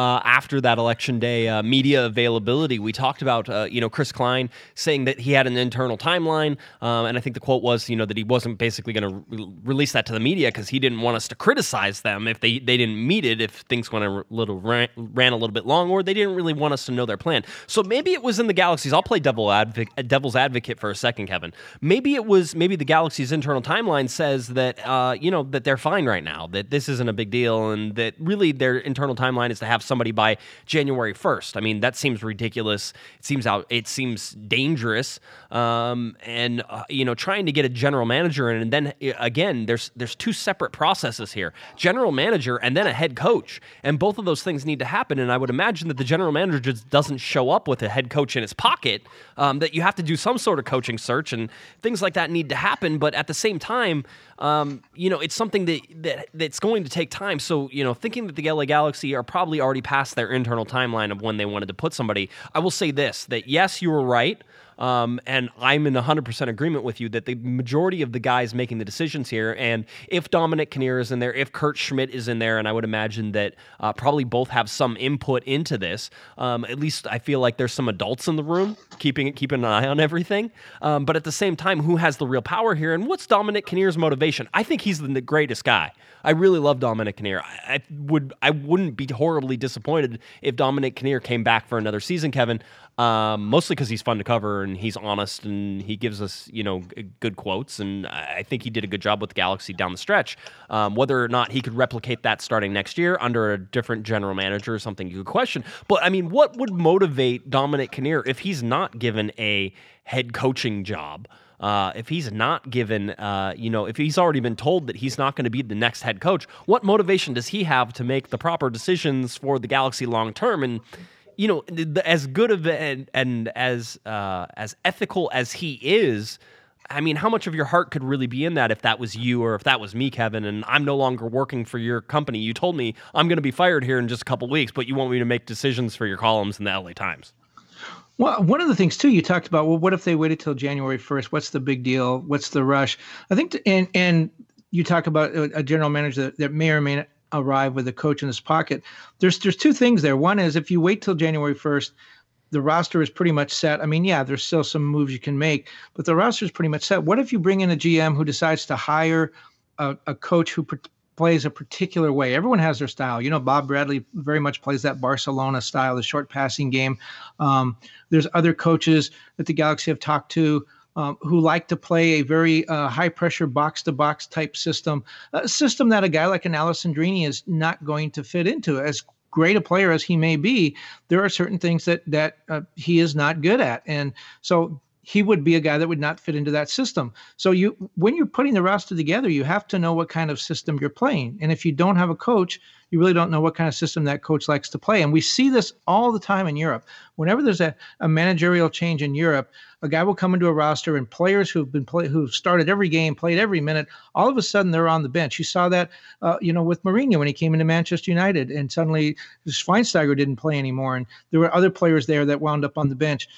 uh, after that election day uh, media availability. We talked about, uh, you know, Chris Klein saying that he had an internal timeline, um, and I think the quote was, you know, that he wasn't basically going to re- release that to the media because he didn't want us to criticize them if they they didn't meet it, if things went a little ran, ran a little bit long, or they didn't really want us to know their plan. So maybe it was in the Galaxies. I'll play devil advocate, devil's advocate for a second, Kevin. Maybe it was maybe the Galaxy's internal timeline says that, uh, you know, that they're fine right now, that this isn't a big deal, and that really their internal timeline is to have somebody by January 1st. I mean, that seems ridiculous. It seems out. It seems dangerous. Um, and uh, you know, trying to get a general manager in, and then uh, again, there's there's two separate processes here: general manager and then a head coach, and both of those things need to happen. And I would imagine that the general manager just doesn't show up with a head coach in his pocket. Um, that you have to do some sort of coaching search, and things like that need to happen. But at the same time, um, you know, it's something that, that that's going to take time. So, you know, thinking that the LA Galaxy are probably already past their internal timeline of when they wanted to put somebody, I will say this: that yes, you were right. Um, and I'm in 100% agreement with you that the majority of the guys making the decisions here, and if Dominic Kinnear is in there, if Kurt Schmidt is in there, and I would imagine that uh, probably both have some input into this, um, at least I feel like there's some adults in the room keeping keeping an eye on everything. Um, but at the same time, who has the real power here, and what's Dominic Kinnear's motivation? I think he's the greatest guy. I really love Dominic Kinnear. I, I would I wouldn't be horribly disappointed if Dominic Kinnear came back for another season, Kevin. Um, mostly because he's fun to cover and he's honest and he gives us, you know, good quotes. And I think he did a good job with the Galaxy down the stretch. Um, whether or not he could replicate that starting next year under a different general manager is something you could question. But I mean, what would motivate Dominic Kinnear if he's not given a head coaching job? Uh, if he's not given, uh, you know, if he's already been told that he's not going to be the next head coach, what motivation does he have to make the proper decisions for the Galaxy long term? And you know, as good of and, and as uh, as ethical as he is, I mean, how much of your heart could really be in that if that was you or if that was me, Kevin, and I'm no longer working for your company? You told me I'm going to be fired here in just a couple weeks, but you want me to make decisions for your columns in the LA Times. Well, one of the things too you talked about. Well, what if they waited till January first? What's the big deal? What's the rush? I think, to, and and you talk about a, general manager that, that may or may not arrive with a coach in his pocket. There's there's two things there. One is if you wait till January 1st, the roster is pretty much set. I mean, yeah, there's still some moves you can make, but the roster is pretty much set. What if you bring in a GM who decides to hire a, a coach who pr- plays a particular way? Everyone has their style. You know, Bob Bradley very much plays that Barcelona style, the short passing game. Um, there's other coaches that the Galaxy have talked to um, who like to play a very uh, high pressure box to box type system, a system that a guy like an Alessandrini is not going to fit into. As great a player as he may be, there are certain things that that uh, he is not good at, and so he would be a guy that would not fit into that system. So you when you're putting the roster together, you have to know what kind of system you're playing. And if you don't have a coach, you really don't know what kind of system that coach likes to play. And we see this all the time in Europe. Whenever there's a, a managerial change in Europe, a guy will come into a roster and players who've been play, who've started every game, played every minute, all of a sudden they're on the bench. You saw that, uh, you know, with Mourinho when he came into Manchester United, and suddenly Schweinsteiger didn't play anymore, and there were other players there that wound up on the bench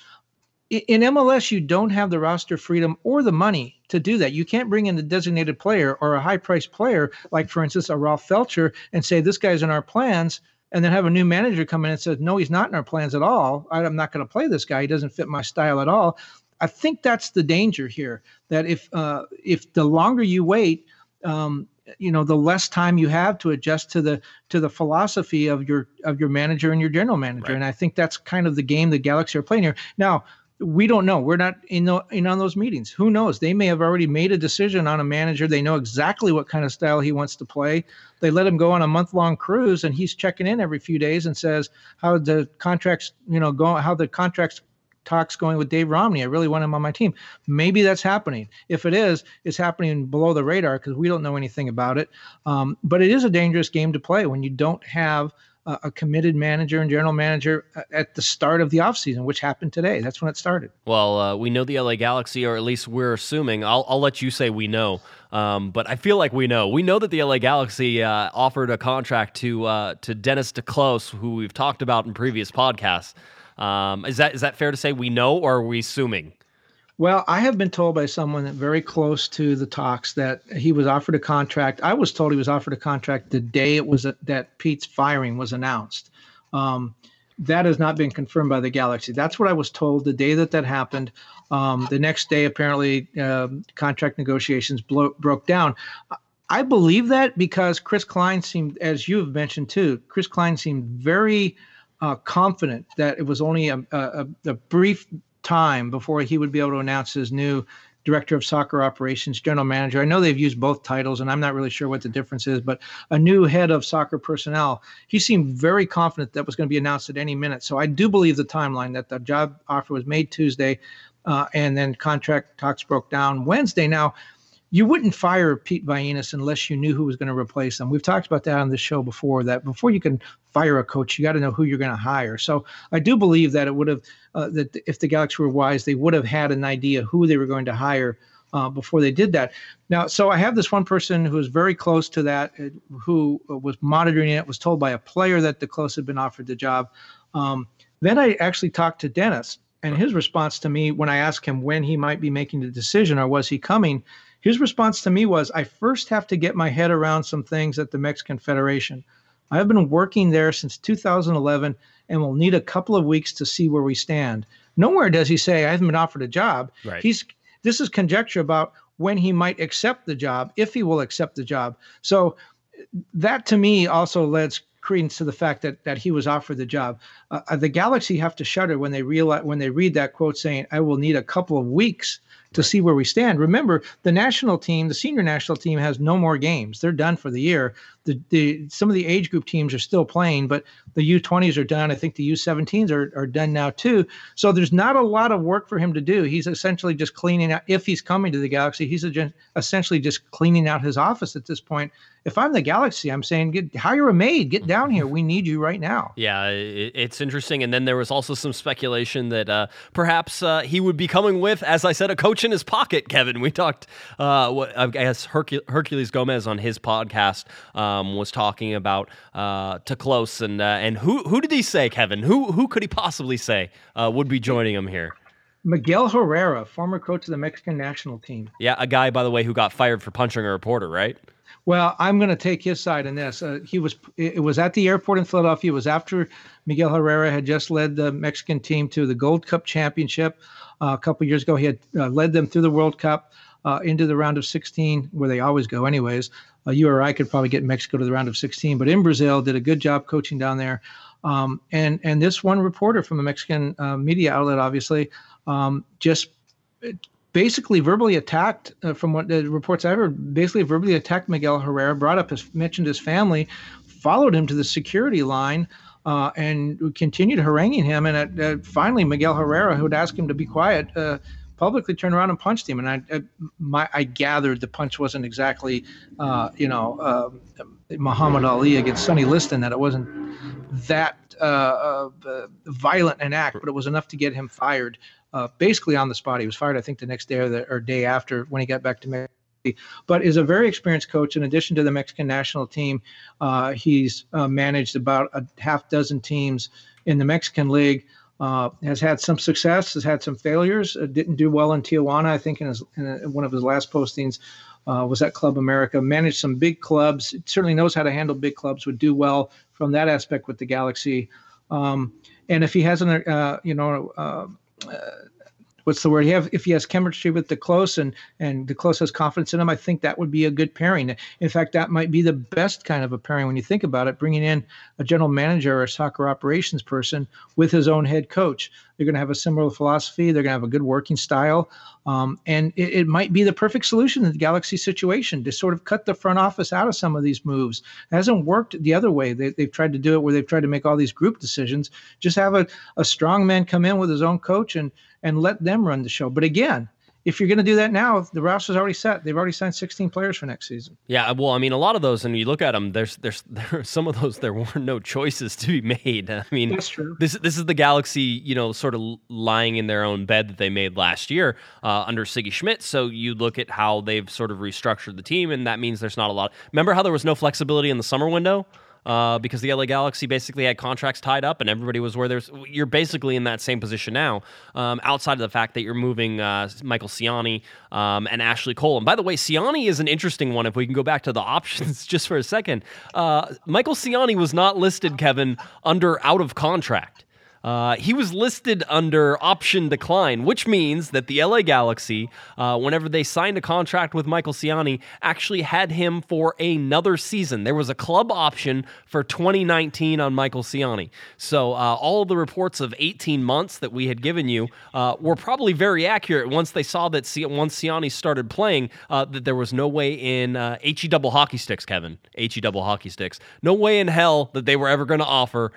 in MLS, you don't have the roster freedom or the money to do that. You can't bring in a designated player or a high priced player, like, for instance, a Rolf Feltscher, and say, this guy's in our plans, and then have a new manager come in and say, no, he's not in our plans at all. I'm not going to play this guy. He doesn't fit my style at all. I think that's the danger here. That if uh, if the longer you wait, um, you know, the less time you have to adjust to the to the philosophy of your of your manager and your general manager. Right. And I think that's kind of the game the Galaxy are playing here. Now, we don't know. We're not in, the, in on those meetings. Who knows? They may have already made a decision on a manager. They know exactly what kind of style he wants to play. They let him go on a month long cruise, and he's checking in every few days and says how the contracts, you know, go how the contracts talks going with Dave Romney. I really want him on my team. Maybe that's happening. If it is, it's happening below the radar because we don't know anything about it. Um, but it is a dangerous game to play when you don't have a committed manager and general manager uh, at the start of the offseason, which happened today. That's when it started. Well, uh, we know the LA Galaxy, or at least we're assuming. I'll, I'll let you say we know, um, but I feel like we know. We know that the LA Galaxy uh, offered a contract to uh, to Dennis te Kloese, who we've talked about in previous podcasts. Um, is that is that fair to say we know, or are we assuming? Well, I have been told by someone very close to the talks that he was offered a contract. I was told he was offered a contract the day it was that Pete's firing was announced. Um, that has not been confirmed by the Galaxy. That's what I was told the day that that happened. Um, the next day, apparently, uh, contract negotiations blo- broke down. I believe that because Chris Klein seemed, as you have mentioned too, Chris Klein seemed very uh, confident that it was only a, a, a brief time before he would be able to announce his new director of soccer operations, general manager. I know they've used both titles, and I'm not really sure what the difference is, but a new head of soccer personnel. He seemed very confident that was going to be announced at any minute. So I do believe the timeline that the job offer was made Tuesday, uh, and then contract talks broke down Wednesday. Now, you wouldn't fire Pete Vagenas unless you knew who was going to replace him. We've talked about that on the show before. That before you can fire a coach, you got to know who you're going to hire. So I do believe that it would have uh, that if the Galaxy were wise, they would have had an idea who they were going to hire uh, before they did that. Now, so I have this one person who is very close to that, uh, who was monitoring it, was told by a player that te Kloese had been offered the job. Um, then I actually talked to Dennis, and his response to me when I asked him when he might be making the decision or was he coming his response to me was I first have to get my head around some things at the Mexican Federation. I've been working there since 2011 and will need a couple of weeks to see where we stand. Nowhere does he say I haven't been offered a job. Right. He's this is conjecture about when he might accept the job, if he will accept the job. So that to me also lends credence to the fact that that he was offered the job. Uh, the Galaxy have to shudder when they realize when they read that quote saying, "I will need a couple of weeks to right. see where we stand. Remember, the national team, the senior national team, has no more games. They're done for the year. The, the some of the age group teams are still playing, but the U20s are done. I think the U17s are, are done now too. So there's not a lot of work for him to do. He's essentially just cleaning out. If he's coming to the Galaxy, he's essentially just cleaning out his office at this point. If I'm the Galaxy, I'm saying get hire a maid. Get down here. We need you right now. Yeah, it, it's interesting. And then there was also some speculation that uh, perhaps uh, he would be coming with, as I said, a coach in his pocket. Kevin, we talked. Uh, what I guess Hercul- Herculez Gomez on his podcast um, was talking about uh, te Kloese and uh, and who who did he say, Kevin? Who who could he possibly say uh, would be joining him here? Miguel Herrera, former coach of the Mexican national team. Yeah, a guy, by the way, who got fired for punching a reporter, right? Well, I'm going to take his side in this. Uh, he was it was at the airport in Philadelphia. It was after Miguel Herrera had just led the Mexican team to the Gold Cup championship uh, a couple years ago. He had uh, led them through the World Cup uh, into the round of 16, where they always go, anyways. Uh, you or I could probably get Mexico to the round of 16, but in Brazil, did a good job coaching down there. Um, and and this one reporter from the Mexican uh, media outlet, obviously, um, just basically verbally attacked, uh, from what the reports I've heard, basically verbally attacked Miguel Herrera, brought up his, mentioned his family, followed him to the security line, uh, and continued haranguing him. And uh, finally, Miguel Herrera, who had asked him to be quiet, uh, publicly turned around and punched him. And I, I, my, I gathered the punch wasn't exactly, uh, you know, uh, Muhammad Ali against Sonny Liston, that it wasn't that violent an act, but it was enough to get him fired uh, basically on the spot. He was fired, I think, the next day or the or day after when he got back to Mexico. But is a very experienced coach. In addition to the Mexican national team, uh, he's uh, managed about a half dozen teams in the Mexican league. Uh, has had some success, has had some failures. Uh, didn't do well in Tijuana, I think, in, his, in a, one of his last postings. Uh, was at Club America, managed some big clubs, certainly knows how to handle big clubs, would do well from that aspect with the Galaxy. Um, and if he has an, uh, you know, uh, uh, what's the word? Have if he has chemistry with te Kloese and and te Kloese has confidence in him, I think that would be a good pairing. In fact, that might be the best kind of a pairing when you think about it. Bringing in a general manager or a soccer operations person with his own head coach, they're going to have a similar philosophy. They're going to have a good working style, um, and it, it, might be the perfect solution in the Galaxy situation to sort of cut the front office out of some of these moves. It hasn't worked the other way. They, They, have tried to do it where they've tried to make all these group decisions. Just have a, a strong man come in with his own coach and and let them run the show. But again, if you're going to do that now, the roster's already set. They've already signed 16 players for next season. Yeah, well, I mean, a lot of those, and you look at them. There's, there's, there are some of those. There were no choices to be made. I mean, that's true. This, this is the Galaxy, you know, sort of lying in their own bed that they made last year uh, under Sigi Schmidt. So you look at how they've sort of restructured the team, and that means there's not a lot. Remember how there was no flexibility in the summer window? Uh, because the LA Galaxy basically had contracts tied up and everybody was where there's. You're basically in that same position now, um, outside of the fact that you're moving uh, Michael Ciani um, and Ashley Cole. And by the way, Ciani is an interesting one. If we can go back to the options just for a second, uh, Michael Ciani was not listed, Kevin, under out of contract. Uh, he was listed under option decline, which means that the LA Galaxy, uh, whenever they signed a contract with Michael Ciani, actually had him for another season. There was a club option for 2019 on Michael Ciani. So uh, all the reports of 18 months that we had given you uh, were probably very accurate once they saw that C- once Ciani started playing, uh, that there was no way in HE double hockey sticks, Kevin, HE double hockey sticks, no way in hell that they were ever going to offer,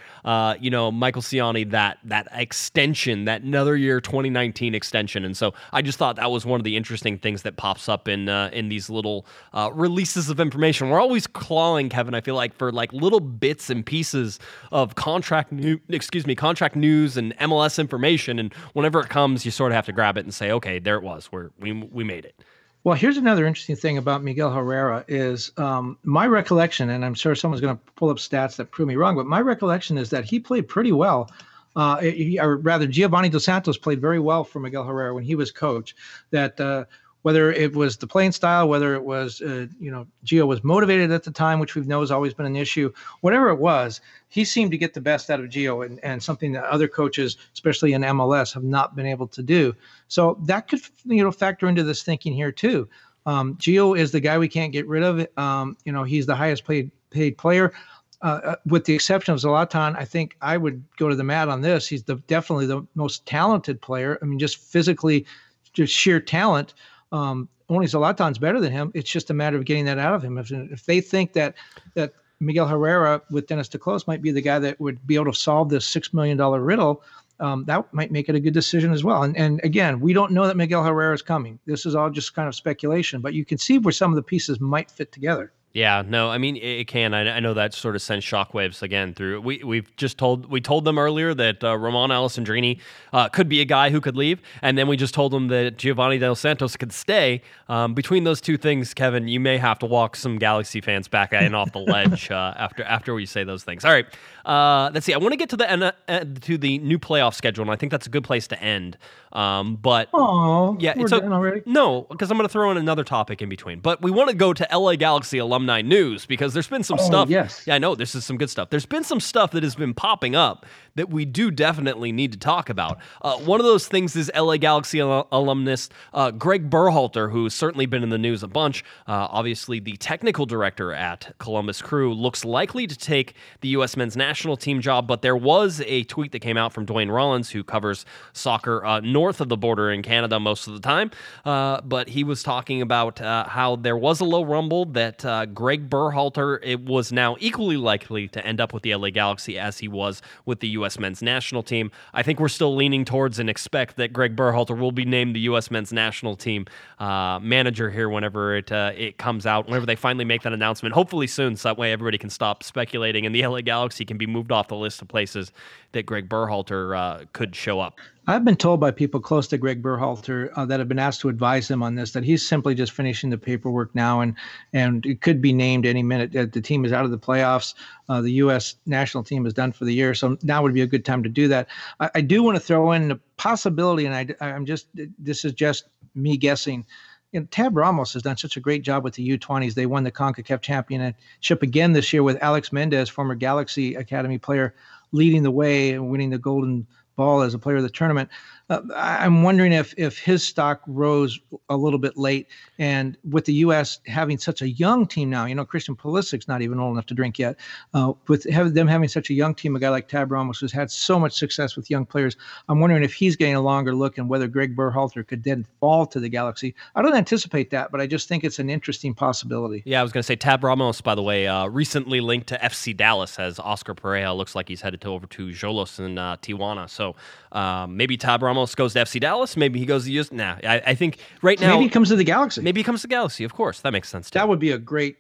you know, Michael Ciani that that extension, that another year 2019 extension. And so I just thought that was one of the interesting things that pops up in uh, in these little uh, releases of information. We're always clawing, Kevin. I feel like for like little bits and pieces of contract new, excuse me, contract news and MLS information. And whenever it comes, you sort of have to grab it and say, okay, there it was. We're, we we made it. Well, here's another interesting thing about Miguel Herrera is um, my recollection, and I'm sure someone's going to pull up stats that prove me wrong, but my recollection is that he played pretty well uh, or rather, Giovanni Dos Santos played very well for Miguel Herrera when he was coach. That uh, whether it was the playing style, whether it was uh, you know Gio was motivated at the time, which we know has always been an issue. Whatever it was, he seemed to get the best out of Gio, and, and something that other coaches, especially in MLS, have not been able to do. So that could you know factor into this thinking here too. Um, Gio is the guy we can't get rid of. Um, you know he's the highest paid paid player. Uh, uh, with the exception of Zlatan, I think I would go to the mat on this. He's the, definitely the most talented player. I mean, just physically, just sheer talent. Um, only Zlatan's better than him. It's just a matter of getting that out of him. If, if they think that that Miguel Herrera with Dennis te Kloese might be the guy that would be able to solve this six million dollar riddle, um, that might make it a good decision as well. And, and again, we don't know that Miguel Herrera is coming. This is all just kind of speculation, but you can see where some of the pieces might fit together. Yeah, no, I mean it can. I, I, know that sort of sends shockwaves again through. We we've just told we told them earlier that uh, Romain Alessandrini uh, could be a guy who could leave, and then we just told them that Giovanni Dos Santos could stay. Um, between those two things, Kevin, you may have to walk some Galaxy fans back and off the ledge uh, after after we say those things. All right, uh, let's see. I want to get to the uh, to the new playoff schedule, and I think that's a good place to end. Um, but oh, yeah, it's already. No, because I'm going to throw in another topic in between. But we want to go to LA Galaxy alumni news because there's been some oh, stuff. Yes, yeah, I know this is some good stuff. There's been some stuff that has been popping up that we do definitely need to talk about. Uh, one of those things is LA Galaxy al- alumnus uh, Greg Berhalter, who's certainly been in the news a bunch. Uh, obviously, the technical director at Columbus Crew looks likely to take the U.S. men's national team job, but there was a tweet that came out from Duane Rollins, who covers soccer uh, north of the border in Canada most of the time. Uh, but he was talking about uh, how there was a low rumble that Greg Berhalter it was now equally likely to end up with the LA Galaxy as he was with the U.S. men's national team. I think we're still leaning towards and expect that Greg Berhalter will be named the U.S. men's national team uh, manager here whenever it uh, it comes out, whenever they finally make that announcement. Hopefully soon, so that way everybody can stop speculating and the LA Galaxy can be moved off the list of places that Greg Berhalter could show up. I've been told by people close to Greg Berhalter uh, that have been asked to advise him on this that he's simply just finishing the paperwork now, and and it could be named any minute. The team is out of the playoffs. Uh, the U.S. national team is done for the year, so now would be a good time to do that. I, I do want to throw in the possibility, and I, I'm just this is just me guessing. You know, Tab Ramos has done such a great job with the U20s. They won the CONCACAF championship again this year with Alex Mendez, former Galaxy Academy player, leading the way and winning the Golden ball as a player of the tournament. Uh, I'm wondering if if his stock rose a little bit late, and with the U.S. having such a young team now, you know, Christian Pulisic's not even old enough to drink yet. Uh, with them having such a young team, a guy like Tab Ramos who's had so much success with young players, I'm wondering if he's getting a longer look and whether Greg Berhalter could then fall to the Galaxy. I don't anticipate that, but I just think it's an interesting possibility. Yeah, I was going to say Tab Ramos, by the way, uh, recently linked to FC Dallas as Oscar Pareja looks like he's headed to over to Xolos in uh, Tijuana. So um, maybe Tab Ramos goes to FC Dallas. Maybe he goes to use. Nah, I, I think right now maybe he comes to the Galaxy. Maybe he comes to Galaxy. Of course, that makes sense. Too. That would be a great,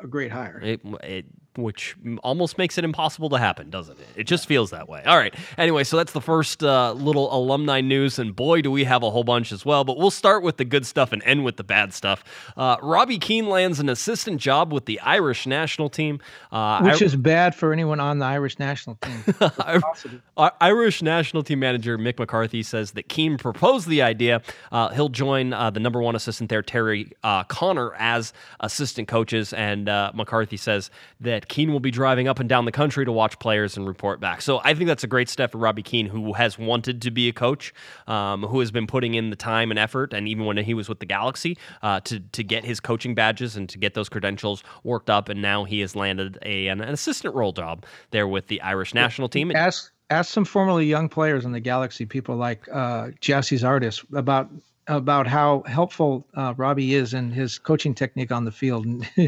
a great hire. It, it which almost makes it impossible to happen, doesn't it? It just feels that way. All right. Anyway, so that's the first uh, little alumni news, and boy, do we have a whole bunch as well. But we'll start with the good stuff and end with the bad stuff. Uh, Robbie Keane lands an assistant job with the Irish national team, uh, which I, is bad for anyone on the Irish national team. Irish national team manager Mick McCarthy says that Keane proposed the idea. Uh, he'll join uh, the number one assistant there, Terry uh, Connor, as assistant coaches, and McCarthy says that that Keane will be driving up and down the country to watch players and report back. So I think that's a great step for Robbie Keane, who has wanted to be a coach, um, who has been putting in the time and effort, and even when he was with the Galaxy, uh, to to get his coaching badges and to get those credentials worked up. And now he has landed a an, assistant role job there with the Irish national team. Ask ask some formerly young players in the Galaxy, people like uh, Gyasi Zardes, about about how helpful uh, Robbie is in his coaching technique on the field.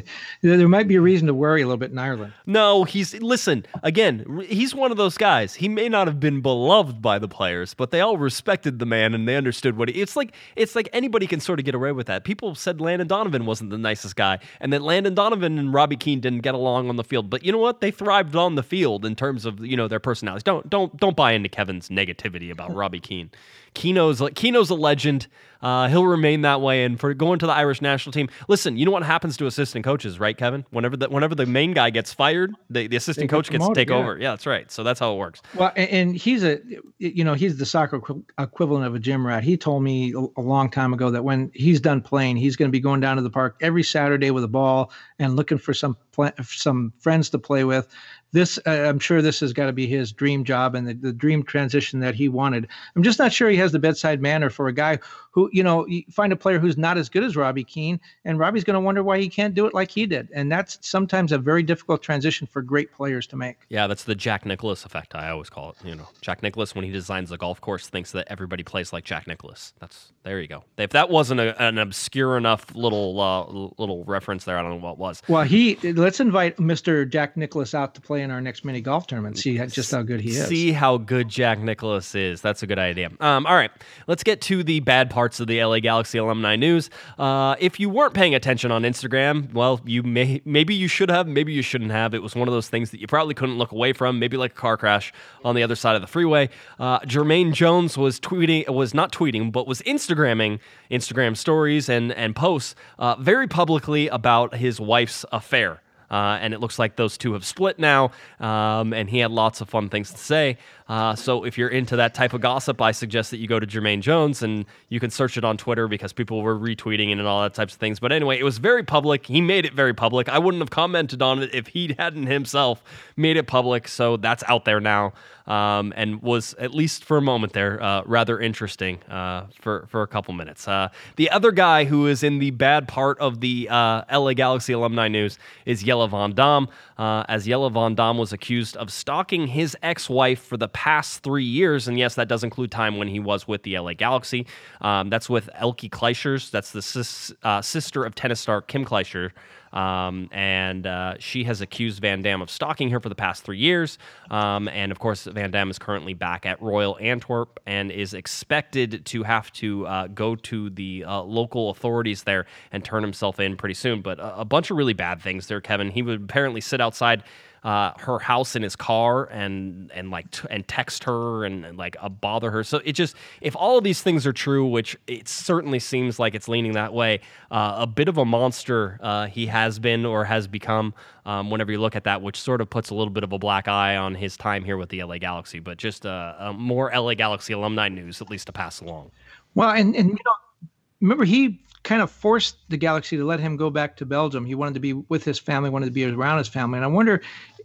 there might be a reason to worry a little bit in Ireland. No, he's listen again. He's one of those guys. He may not have been beloved by the players, but they all respected the man and they understood what he, it's like. It's like anybody can sort of get away with that. People said Landon Donovan wasn't the nicest guy, and that Landon Donovan and Robbie Keane didn't get along on the field. But you know what? They thrived on the field in terms of you know their personalities. Don't don't don't buy into Kevin's negativity about Robbie Keane. Keno's Keno's a legend. Uh, he'll remain that way. And for going to the Irish national team, listen, you know what happens to assistant coaches, right, Kevin? Whenever the whenever the main guy gets fired, the, the assistant coach gets to take yeah. over. Yeah, that's right. So that's how it works. Well, and he's a, you know, he's the soccer equivalent of a gym rat. He told me a long time ago that when he's done playing, he's going to be going down to the park every Saturday with a ball and looking for some some friends to play with this uh, i'm sure this has got to be his dream job and the, the dream transition that he wanted. I'm just not sure he has the bedside manner for a guy who you know you find a player who's not as good as robbie keane and robbie's going to wonder why he can't do it like he did. And that's sometimes a very difficult transition for great players to make. Yeah that's the jack nicklaus effect i always call it you know. Jack nicklaus when he designs the golf course thinks that everybody plays like jack nicklaus. That's there you go. If that wasn't a, an obscure enough little uh, little reference there i don't know what was. Well he let's invite mr jack nicklaus out to play in our next mini golf tournament. See just how good he is. See how good Jack Nicklaus is. That's a good idea. Um, all right, let's get to the bad parts of the LA Galaxy alumni news. Uh, if you weren't paying attention on Instagram, well, you may maybe you should have, maybe you shouldn't have. It was one of those things that you probably couldn't look away from. Maybe like a car crash on the other side of the freeway. Uh, Jermaine Jones was tweeting, was not tweeting, but was Instagramming Instagram stories and and posts uh, very publicly about his wife's affair. Uh, and it looks like those two have split now. Um, and he had lots of fun things to say. Uh, so if you're into that type of gossip, I suggest that you go to Jermaine Jones and you can search it on Twitter because people were retweeting it and all that types of things. But anyway, it was very public. He made it very public. I wouldn't have commented on it if he hadn't himself made it public. So that's out there now. Um, and was at least for a moment there uh, rather interesting uh, for for a couple minutes. Uh, the other guy who is in the bad part of the uh, LA Galaxy alumni news is Jelle Van Damme, uh, as Jelle Van Damme was accused of stalking his ex-wife for the past three years. And yes, that does include time when he was with the LA Galaxy. Um, that's with Elke Clijsters. That's the sis, uh, sister of tennis star Kim Clijsters. Um, and uh, she has accused Van Damme of stalking her for the past three years. Um, and of course, Van Damme is currently back at Royal Antwerp and is expected to have to uh, go to the uh, local authorities there and turn himself in pretty soon. But a, a bunch of really bad things there, Kevin. He would apparently sit outside uh, her house in his car and and like t- and text her and, and like uh, bother her. So it just if all of these things are true, which it certainly seems like it's leaning that way, uh, a bit of a monster uh, he has been or has become. Um, whenever you look at that, which sort of puts a little bit of a black eye on his time here with the LA Galaxy, but just uh, more LA Galaxy alumni news, at least to pass along. Well, and and you know, remember he kind of forced the Galaxy to let him go back to Belgium. He wanted to be with his family, wanted to be around his family, and I wonder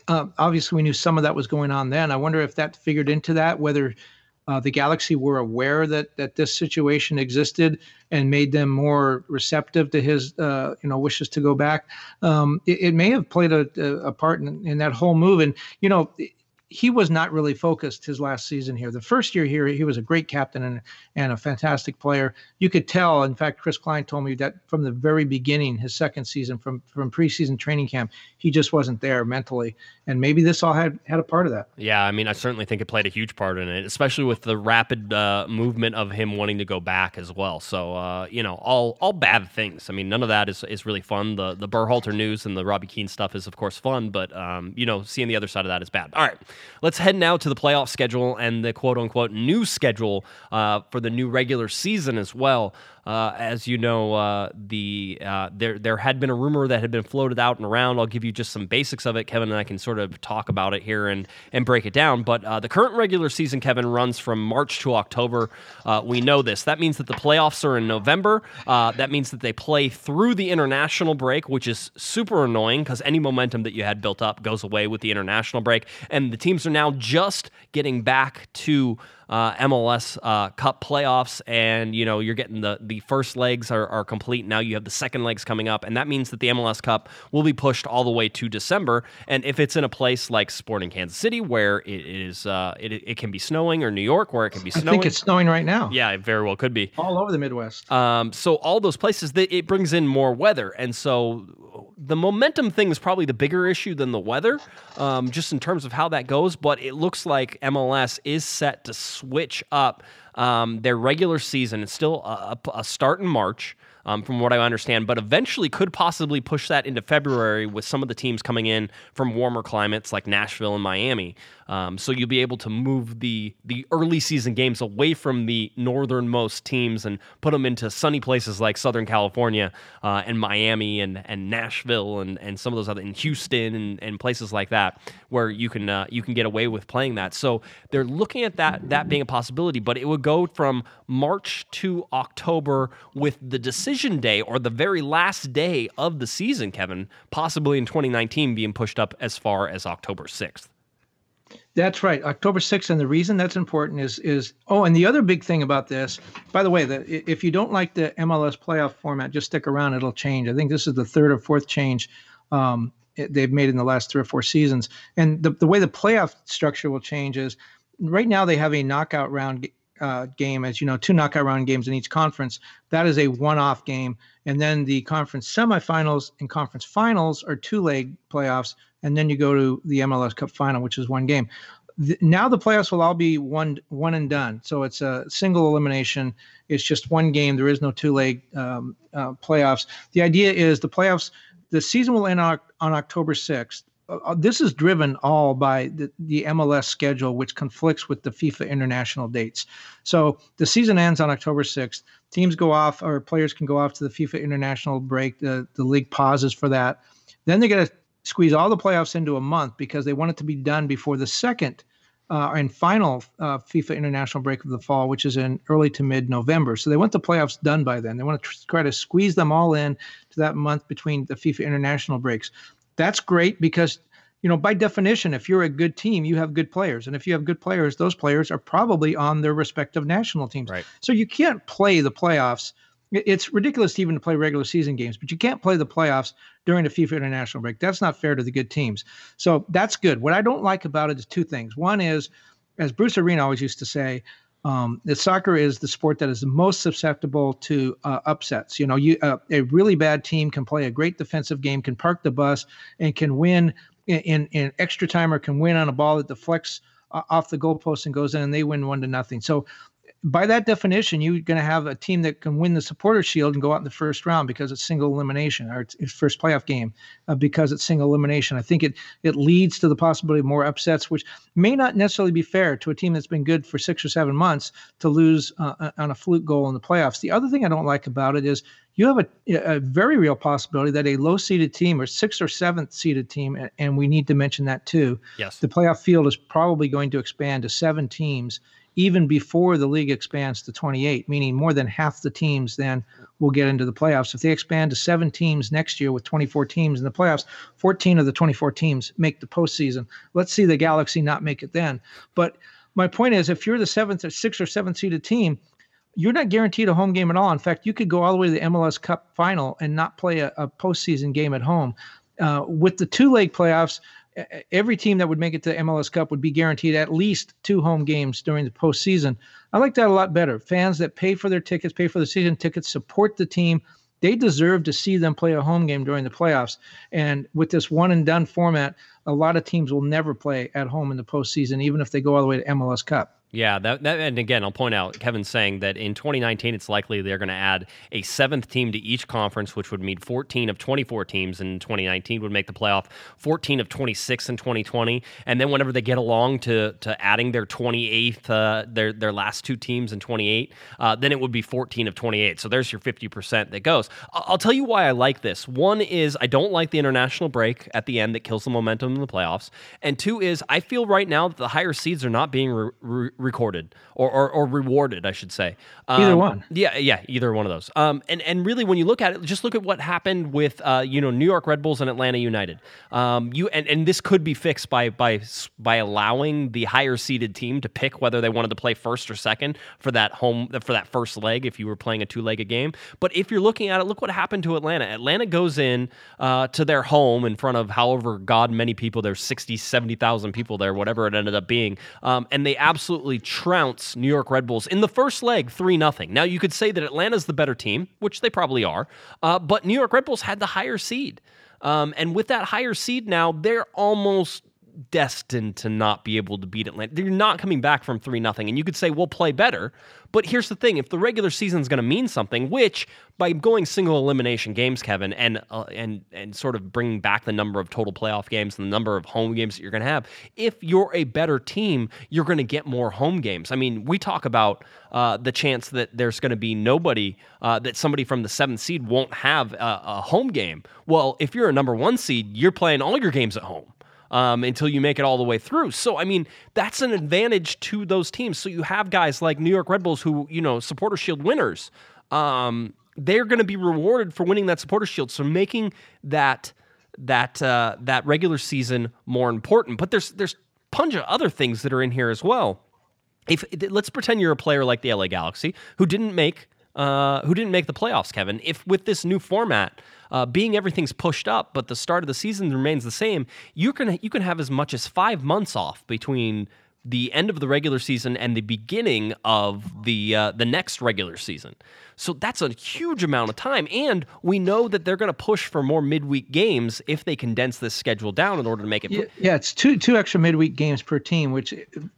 uh, obviously we knew some of that was going on then. I wonder if that figured into that, whether uh, the Galaxy were aware that that this situation existed and made them more receptive to his uh, you know wishes to go back. Um, it, it, may have played a, a part in, in, that whole move. And you know, he was not really focused his last season here. The first year here, he was a great captain and, and a fantastic player. You could tell. In fact, Chris Klein told me that from the very beginning, his second season, from from preseason training camp, he just wasn't there mentally, and maybe this all had had a part of that. Yeah, I mean, I certainly think it played a huge part in it, especially with the rapid uh, movement of him wanting to go back as well. So, uh, you know, all all bad things. I mean, none of that is, is really fun. The the Berhalter news and the Robbie Keane stuff is of course fun, but um, you know, seeing the other side of that is bad. All right. Let's head now to the playoff schedule and the quote unquote new schedule uh, for the new regular season as well. Uh, as you know, uh, the uh, there there had been a rumor that had been floated out and around. I'll give you just some basics of it. Kevin and I can sort of talk about it here and and break it down. But uh, the current regular season, Kevin, runs from March to October. Uh, we know this. That means that the playoffs are in November. That means that they play through the international break, which is super annoying because any momentum that you had built up goes away with the international break. And the teams are now just getting back to uh, MLS uh, Cup playoffs, and you know you're getting the the first legs are, are complete. Now you have the second legs coming up, and that means that the MLS Cup will be pushed all the way to December. And if it's in a place like Sporting Kansas City, where it is uh, it, it can be snowing, or New York, where it can be snowing, I think it's snowing right now. Yeah, it very well could be all over the Midwest. Um, so all those places, it brings in more weather, and so the momentum thing is probably the bigger issue than the weather, um, just in terms of how that goes. But it looks like MLS is set to switch up um, their regular season. It's still a, a start in March um, from what I understand, but eventually could possibly push that into February with some of the teams coming in from warmer climates like Nashville and Miami. Um, so you'll be able to move the the early season games away from the northernmost teams and put them into sunny places like Southern California uh, and Miami and, and Nashville and, and some of those other in Houston and, and places like that where you can uh, you can get away with playing that. So they're looking at that that being a possibility, but it would go from March to October with the decision day or the very last day of the season, Kevin, possibly in 2019 being pushed up as far as October 6th. That's right, October 6th. And the reason that's important is is oh, and the other big thing about this, by the way, that if you don't like the MLS playoff format, just stick around; it'll change. I think this is the third or fourth change um, they've made in the last three or four seasons. And the the way the playoff structure will change is right now they have a knockout round uh, game, as you know, two knockout round games in each conference. That is a one-off game, and then the conference semifinals and conference finals are two-leg playoffs, and then you go to the MLS Cup final, which is one game. The, now the playoffs will all be one one and done. So it's a single elimination. It's just one game. There is no two-leg um, uh, playoffs. The idea is the playoffs. The season will end on, on October 6th uh, this is driven all by the, the, MLS schedule, which conflicts with the FIFA international dates. So the season ends on October 6th. Teams go off, or players can go off to the FIFA international break. The, the league pauses for that. Then they get to squeeze all the playoffs into a month because they want it to be done before the second uh, and final uh, FIFA international break of the fall, which is in early to mid November. So they want the playoffs done by then. They want to try to squeeze them all in to that month between the FIFA international breaks that's great because you know by definition if you're a good team you have good players. And if you have good players those players are probably on their respective national teams. Right. so you can't play the playoffs. It's ridiculous even to play regular season games but you can't play the playoffs during the fifa international break. That's not fair to the good teams. So that's good. What i don't like about it is two things. One is as bruce arena always used to say um, that soccer is the sport that is the most susceptible to uh, upsets. You know, you uh, a really bad team can play a great defensive game, can park the bus, and can win in, in, in extra time, or can win on a ball that deflects uh, off the goalpost and goes in, and they win one to nothing. So by that definition, you're going to have a team that can win the supporter shield and go out in the first round because it's single elimination or it's, it's first playoff game uh, because it's single elimination. I think it it leads to the possibility of more upsets, which may not necessarily be fair to a team that's been good for six or seven months to lose uh, on a fluke goal in the playoffs. The other thing I don't like about it is you have a, a very real possibility that a low seeded team or sixth or seventh seeded team, and, and we need to mention that too. Yes. The playoff field is probably going to expand to seven teams even before the league expands to 28, meaning more than half the teams then will get into the playoffs. If they expand to seven teams next year with 24 teams in the playoffs, 14 of the 24 teams make the postseason. Let's see the Galaxy not make it then. But my point is, if you're the seventh or sixth or seventh seeded team, you're not guaranteed a home game at all. In fact, you could go all the way to the MLS Cup final and not play a, a postseason game at home. Uh, with the two leg playoffs, every team that would make it to the MLS Cup would be guaranteed at least two home games during the postseason. I like that a lot better. Fans that pay for their tickets, pay for the season tickets, support the team. They deserve to see them play a home game during the playoffs. And with this one and done format, a lot of teams will never play at home in the postseason, even if they go all the way to MLS Cup. Yeah, that, that, and again, I'll point out Kevin's saying that in 2019, it's likely they're going to add a seventh team to each conference, which would mean 14 of 24 teams in 2019 would make the playoff, 14 of 26 in 2020, and then whenever they get along to to adding their 28th, uh, their their last two teams in 28, uh, then it would be 14 of 28. So there's your 50 percent that goes. I'll tell you why I like this. One is I don't like the international break at the end that kills the momentum in the playoffs, and two is I feel right now that the higher seeds are not being re- re- recorded or, or, or rewarded, I should say. Um, either one. Yeah, yeah, either one of those. Um, and and really, when you look at it, just look at what happened with uh, you know New York Red Bulls and Atlanta United. Um, you and, and this could be fixed by by by allowing the higher seeded team to pick whether they wanted to play first or second for that home for that first leg if you were playing a two legged game. But if you're looking at it, look what happened to Atlanta. Atlanta goes in uh, to their home in front of however god many people. There's 60, 70,000 people there, whatever it ended up being, um, and they absolutely absolutely trounce New York Red Bulls in the first leg 3 0. Now, you could say that Atlanta's the better team, which they probably are, uh, but New York Red Bulls had the higher seed. Um, and with that higher seed now, they're almost destined to not be able to beat Atlanta. They're not coming back from 3 nothing. And you could say, we'll play better. But here's the thing if the regular season is going to mean something, which by going single elimination games, Kevin, and, uh, and, and sort of bringing back the number of total playoff games and the number of home games that you're going to have, if you're a better team, you're going to get more home games. I mean, we talk about uh, the chance that there's going to be nobody, uh, that somebody from the seventh seed won't have a, a home game. Well, if you're a number one seed, you're playing all your games at home um, until you make it all the way through. So, I mean, that's an advantage to those teams. So you have guys like New York Red Bulls who, you know, supporter shield winners. Um, they're going to be rewarded for winning that supporter shield. So making that that uh, that regular season more important. But there's there's bunch of other things that are in here as well. If let's pretend you're a player like the LA Galaxy who didn't make uh, who didn't make the playoffs, Kevin. If with this new format, uh, being everything's pushed up, but the start of the season remains the same, you can you can have as much as five months off between the end of the regular season and the beginning of the uh, the next regular season. So that's a huge amount of time, and we know that they're going to push for more midweek games if they condense this schedule down in order to make it. Yeah, yeah, it's two two extra midweek games per team, which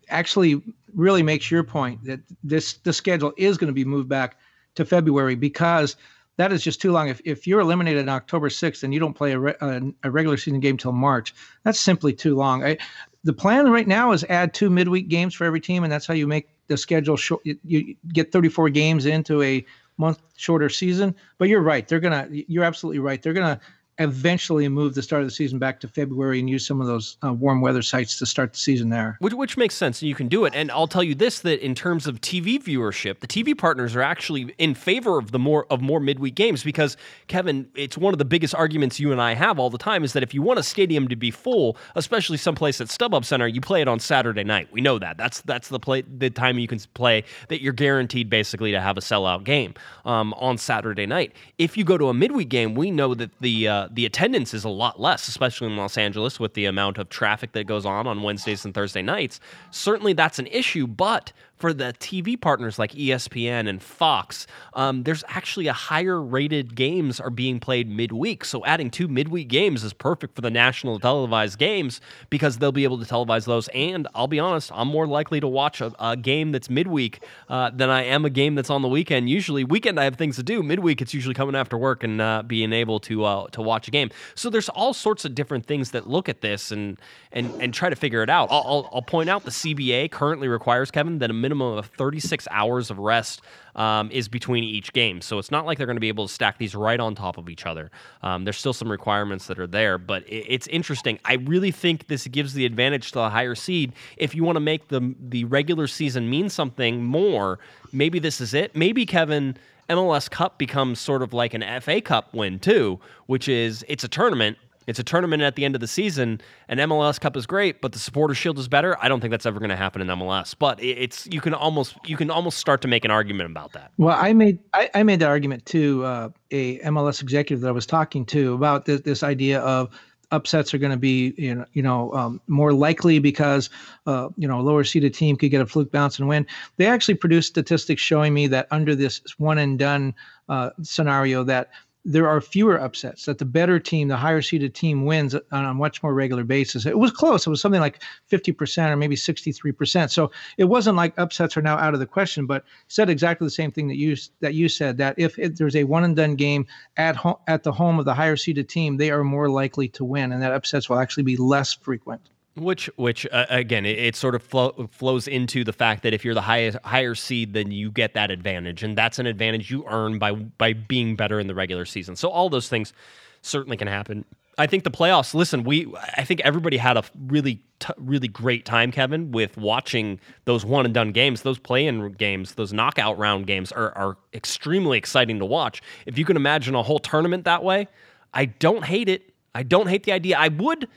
actually really makes your point that this the schedule is going to be moved back to February because that is just too long. If, if you're eliminated on October 6th and you don't play a, re, a, a regular season game till March, that's simply too long. I, the plan right now is add two midweek games for every team, and that's how you make the schedule short. You, you get 34 games into a month shorter season. But you're right. They're gonna. You're absolutely right. They're gonna eventually move the start of the season back to February and use some of those uh, warm weather sites to start the season there. Which, which makes sense. You can do it. And I'll tell you this: that in terms of TV viewership, the TV partners are actually in favor of the more of more midweek games because Kevin, it's one of the biggest arguments you and I have all the time is that if you want a stadium to be full, especially someplace at StubHub Center, you play it on Saturday night. We know that. That's that's the play the time you can play that you're guaranteed basically to have a sellout game um, on Saturday night. If you go to a midweek game, we know that the uh, the attendance is a lot less, especially in Los Angeles with the amount of traffic that goes on on Wednesdays and Thursday nights. Certainly, that's an issue, but for the TV partners like ESPN and Fox, um, there's actually a higher rated games are being played midweek. So adding two midweek games is perfect for the national televised games because they'll be able to televise those. And I'll be honest, I'm more likely to watch a, a game that's midweek uh, than I am a game that's on the weekend. Usually, weekend I have things to do. Midweek, it's usually coming after work and uh, being able to uh, to watch a game. So there's all sorts of different things that look at this and and and try to figure it out. I'll, I'll, I'll point out the CBA currently requires Kevin that a minimum minimum of 36 hours of rest um, is between each game. So it's not like they're going to be able to stack these right on top of each other. Um, there's still some requirements that are there, but it, it's interesting. I really think this gives the advantage to the higher seed. If you want to make the the regular season mean something more, maybe this is it. Maybe Kevin. MLS Cup becomes sort of like an FA Cup win too, which is it's a tournament it's a tournament at the end of the season, and MLS Cup is great, but the Supporter Shield is better. I don't think that's ever going to happen in MLS. But it's you can almost you can almost start to make an argument about that. Well, I made I, I made that argument to uh, a MLS executive that I was talking to about this, this idea of upsets are going to be you know, you know um, more likely because uh, you know a lower seeded team could get a fluke bounce and win. They actually produced statistics showing me that under this one and done uh, scenario that there are fewer upsets that the better team the higher seeded team wins on a much more regular basis. It was close. It was something like 50% or maybe 63% so it wasn't like upsets are now out of the question but said exactly the same thing that you that you said that if it, there's a one and done game at home at the home of the higher seeded team they are more likely to win and that upsets will actually be less frequent which, which uh, again, it, it sort of flow, flows into the fact that if you're the highest higher seed, then you get that advantage, and that's an advantage you earn by by being better in the regular season. So all those things certainly can happen. I think the playoffs. Listen, we I think everybody had a really t- really great time, Kevin, with watching those one and done games. Those play-in games, those knockout round games are are extremely exciting to watch. If you can imagine a whole tournament that way, I don't hate it. I don't hate the idea. I would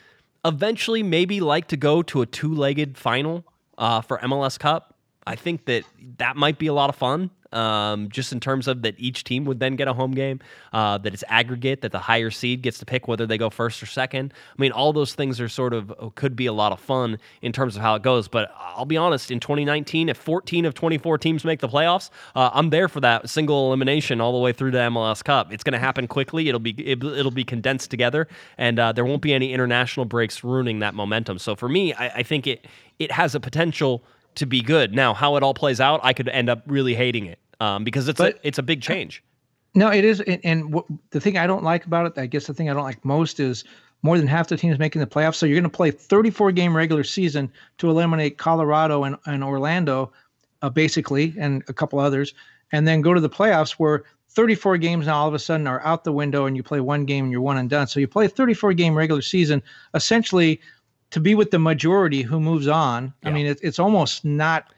eventually maybe like to go to a two-legged final uh, for MLS Cup. I think that that might be a lot of fun um, just in terms of that each team would then get a home game, uh, that it's aggregate, that the higher seed gets to pick whether they go first or second. I mean, all those things are sort of uh, could be a lot of fun in terms of how it goes. But I'll be honest, in 2019, if 14 of 24 teams make the playoffs, uh, I'm there for that single elimination all the way through to MLS Cup. It's going to happen quickly. It'll be it, will be condensed together, and uh, there won't be any international breaks ruining that momentum. So for me, I, I think it it has a potential to be good. Now, how it all plays out, I could end up really hating it um, because it's but, a, it's a big change. No, it is, and, and what, the thing I don't like about it, I guess the thing I don't like most is more than half the teams making the playoffs. So you're going to play 34 game regular season to eliminate Colorado and, and Orlando, uh, basically, and a couple others, and then go to the playoffs where 34 games now all of a sudden are out the window and you play one game and you're one and done. So you play a 34 game regular season essentially to be with the majority who moves on. Yeah. I mean, it, it's almost not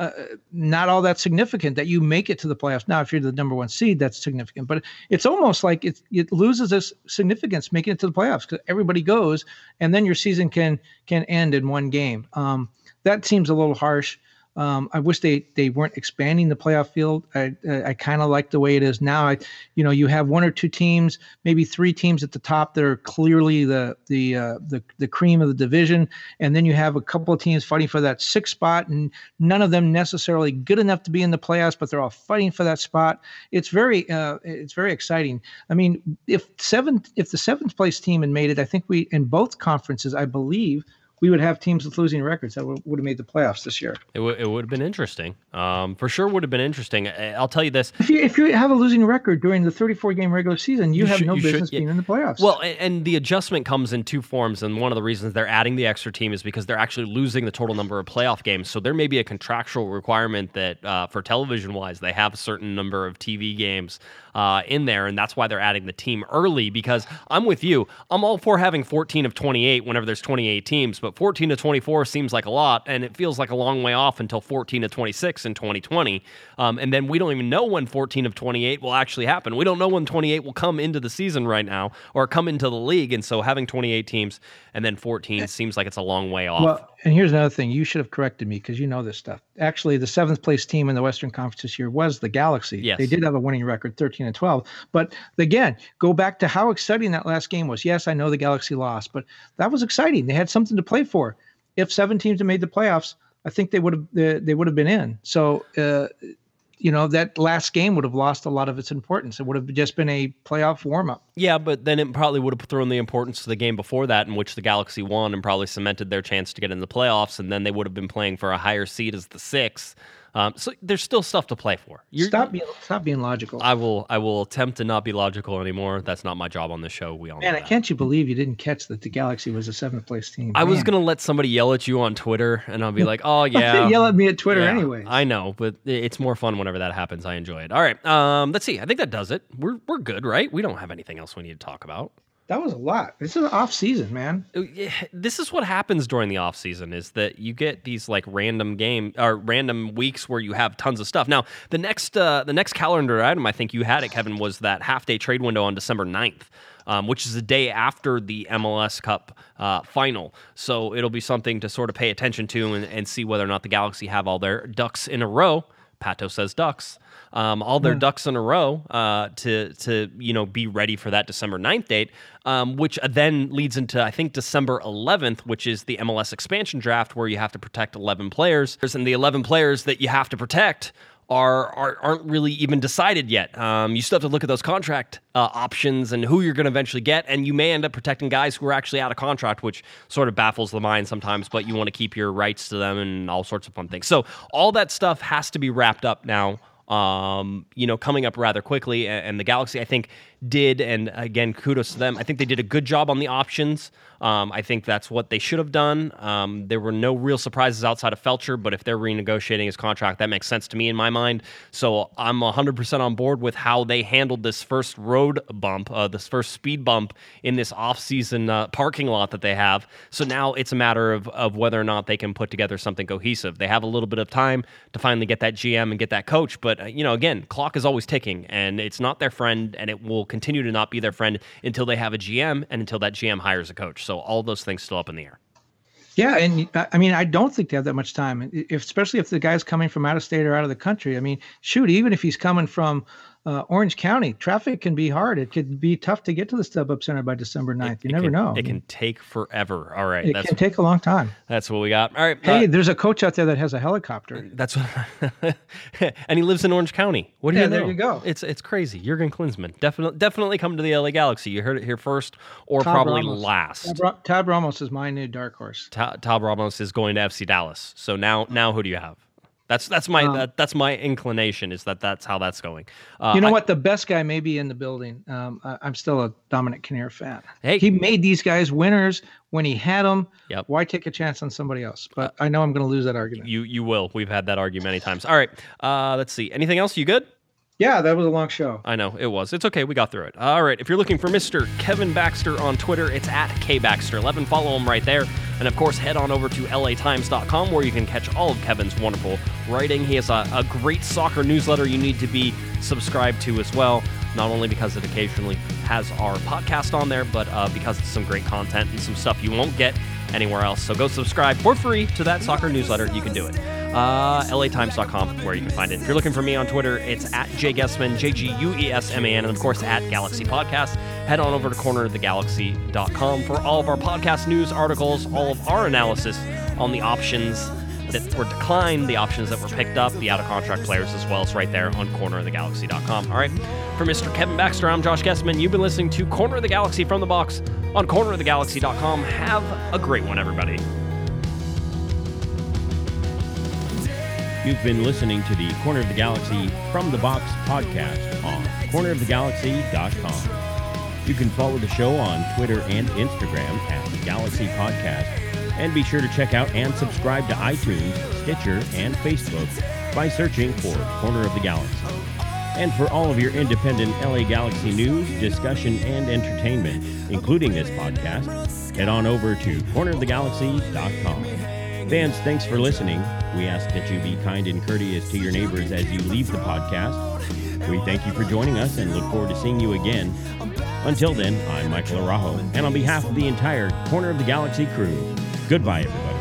uh, not all that significant that you make it to the playoffs. Now, if you're the number one seed, that's significant, but it's almost like it, it loses its significance making it to the playoffs because everybody goes, and then your season can can end in one game. Um, that seems a little harsh. Um, I wish they they weren't expanding the playoff field. I I, kind of like the way it is now. I, you know, you have one or two teams, maybe three teams at the top that are clearly the the uh, the the cream of the division, and then you have a couple of teams fighting for that sixth spot, and none of them necessarily good enough to be in the playoffs, but they're all fighting for that spot. It's very uh, it's very exciting. I mean, if seven if the seventh place team had made it, I think we in both conferences, I believe we would have teams with losing records that would, would have made the playoffs this year. It, w- it would have been interesting. Um, for sure, would have been interesting. I'll tell you this: if you, if you have a losing record during the 34 game regular season, you, you have should, no business should, yeah. being in the playoffs. Well, and the adjustment comes in two forms, and one of the reasons they're adding the extra team is because they're actually losing the total number of playoff games. So there may be a contractual requirement that, uh, for television wise, they have a certain number of TV games uh, in there, and that's why they're adding the team early. Because I'm with you, I'm all for having 14 of 28 whenever there's 28 teams, but 14 to 24 seems like a lot, and it feels like a long way off until 14 to 26 in 2020. Um, and then we don't even know when 14 of 28 will actually happen. We don't know when 28 will come into the season right now or come into the league, and so having 28 teams and then 14 seems like it's a long way off. Well, and here's another thing: you should have corrected me because you know this stuff. Actually, the seventh place team in the Western Conference this year was the Galaxy. Yes. they did have a winning record, 13 and 12. But again, go back to how exciting that last game was. Yes, I know the Galaxy lost, but that was exciting. They had something to play for. If seven teams had made the playoffs, I think they would have they would have been in. So uh, you know that last game would have lost a lot of its importance. It would have just been a playoff warm up. Yeah, but then it probably would have thrown the importance to the game before that, in which the Galaxy won and probably cemented their chance to get in the playoffs, and then they would have been playing for a higher seed as the sixth. Um, so there's still stuff to play for. You're, stop being stop being logical. I will I will attempt to not be logical anymore. That's not my job on this show. We all man. can't you believe you didn't catch that the Galaxy was a seventh place team? I man. was gonna let somebody yell at you on Twitter, and I'll be like, oh yeah, yell at me at Twitter yeah, anyway. I know, but it's more fun whenever that happens. I enjoy it. All right, um, let's see. I think that does it. We're we're good, right? We don't have anything else we need to talk about that was a lot. This is an off season, man. Uh, this is what happens during the off season is that you get these like random game or random weeks where you have tons of stuff. Now, the next uh, the next calendar item I think you had it, Kevin, was that half day trade window on December 9th. Um, which is the day after the MLS Cup uh, final. So it'll be something to sort of pay attention to and, and see whether or not the Galaxy have all their ducks in a row Pato says Ducks. Um, all their ducks in a row uh, to to you know be ready for that December 9th date, um, which then leads into I think December 11th, which is the MLS expansion draft where you have to protect 11 players, and the 11 players that you have to protect are, are aren't really even decided yet. Um, you still have to look at those contract uh, options and who you're going to eventually get, and you may end up protecting guys who are actually out of contract, which sort of baffles the mind sometimes. But you want to keep your rights to them and all sorts of fun things. So all that stuff has to be wrapped up now. Um, you know, coming up rather quickly, and the Galaxy, I think, did, and again, kudos to them. I think they did a good job on the options. Um, I think that's what they should have done. Um, there were no real surprises outside of Feltscher, but if they're renegotiating his contract, that makes sense to me in my mind. So I'm 100% on board with how they handled this first road bump, uh, this first speed bump in this off-season uh, parking lot that they have. So now it's a matter of, of whether or not they can put together something cohesive. They have a little bit of time to finally get that GM and get that coach, but uh, you know, again, clock is always ticking, and it's not their friend, and it will continue to not be their friend until they have a GM and until that GM hires a coach. So all those things still up in the air. Yeah, and I mean, I don't think they have that much time, if, especially if the guy's coming from out of state or out of the country. I mean, shoot, even if he's coming from uh, Orange County, traffic can be hard. It could be tough to get to the StubHub Center by December 9th. It, you it never can, know. It can take forever. All right. It that's, can take a long time. That's what we got. All right. Hey, uh, there's a coach out there that has a helicopter. That's what, and he lives in Orange County. What do Yeah, you know? there you go. It's it's crazy. Jurgen Klinsmann definitely definitely come to the LA Galaxy. You heard it here first, or Tab probably Ramos. last. Tab Tab Ramos is my new dark horse. Ta- Tab Ramos is going to FC Dallas. So now now who do you have? That's that's my Um, that, that's my inclination is that that's how that's going. Uh, you know I- what? The best guy may be in the building. Um, I, I'm still a Dominic Kinnear fan. Hey. he made these guys winners when he had them. Yep. Why take a chance on somebody else? But I know I'm going to lose that argument. You you will. We've had that argument many times. All right. Uh, let's see. Anything else? You good? yeah, that was a long show. I know it was. It's okay. We got through it. All right. If you're looking for Mr. Kevin Baxter on Twitter, it's at kbaxter11. Follow him right there. And of course, head on over to latimes.com where you can catch all of Kevin's wonderful writing. He has a, a great soccer newsletter you need to be subscribed to as well. Not only because it occasionally has our podcast on there, but uh, because it's some great content and some stuff you won't get anywhere else. So go subscribe for free to that soccer newsletter. You can do it. Uh, LATimes.com, where you can find it. If you're looking for me on Twitter, it's at Jay Guesman, J G U E S M A N, and of course at Galaxy Podcast. Head on over to cornerofthegalaxy.com for all of our podcast news, articles, all of our analysis on the options that were declined, the options that were picked up, the out of contract players as well. It's right there on cornerofthegalaxy.com. All right. For Mr. Kevin Baxter, I'm Josh Guesman. You've been listening to Corner of the Galaxy from the box on cornerofthegalaxy.com. Have a great one, everybody. You've been listening to the Corner of the Galaxy from the Box podcast on cornerofthegalaxy.com. You can follow the show on Twitter and Instagram at Galaxy Podcast, and be sure to check out and subscribe to iTunes, Stitcher, and Facebook by searching for Corner of the Galaxy. And for all of your independent LA Galaxy news, discussion, and entertainment, including this podcast, head on over to cornerofthegalaxy.com. Fans, thanks for listening. We ask that you be kind and courteous to your neighbors as you leave the podcast. We thank you for joining us and look forward to seeing you again. Until then, I'm Michael Araujo, and on behalf of the entire Corner of the Galaxy crew, goodbye, everybody.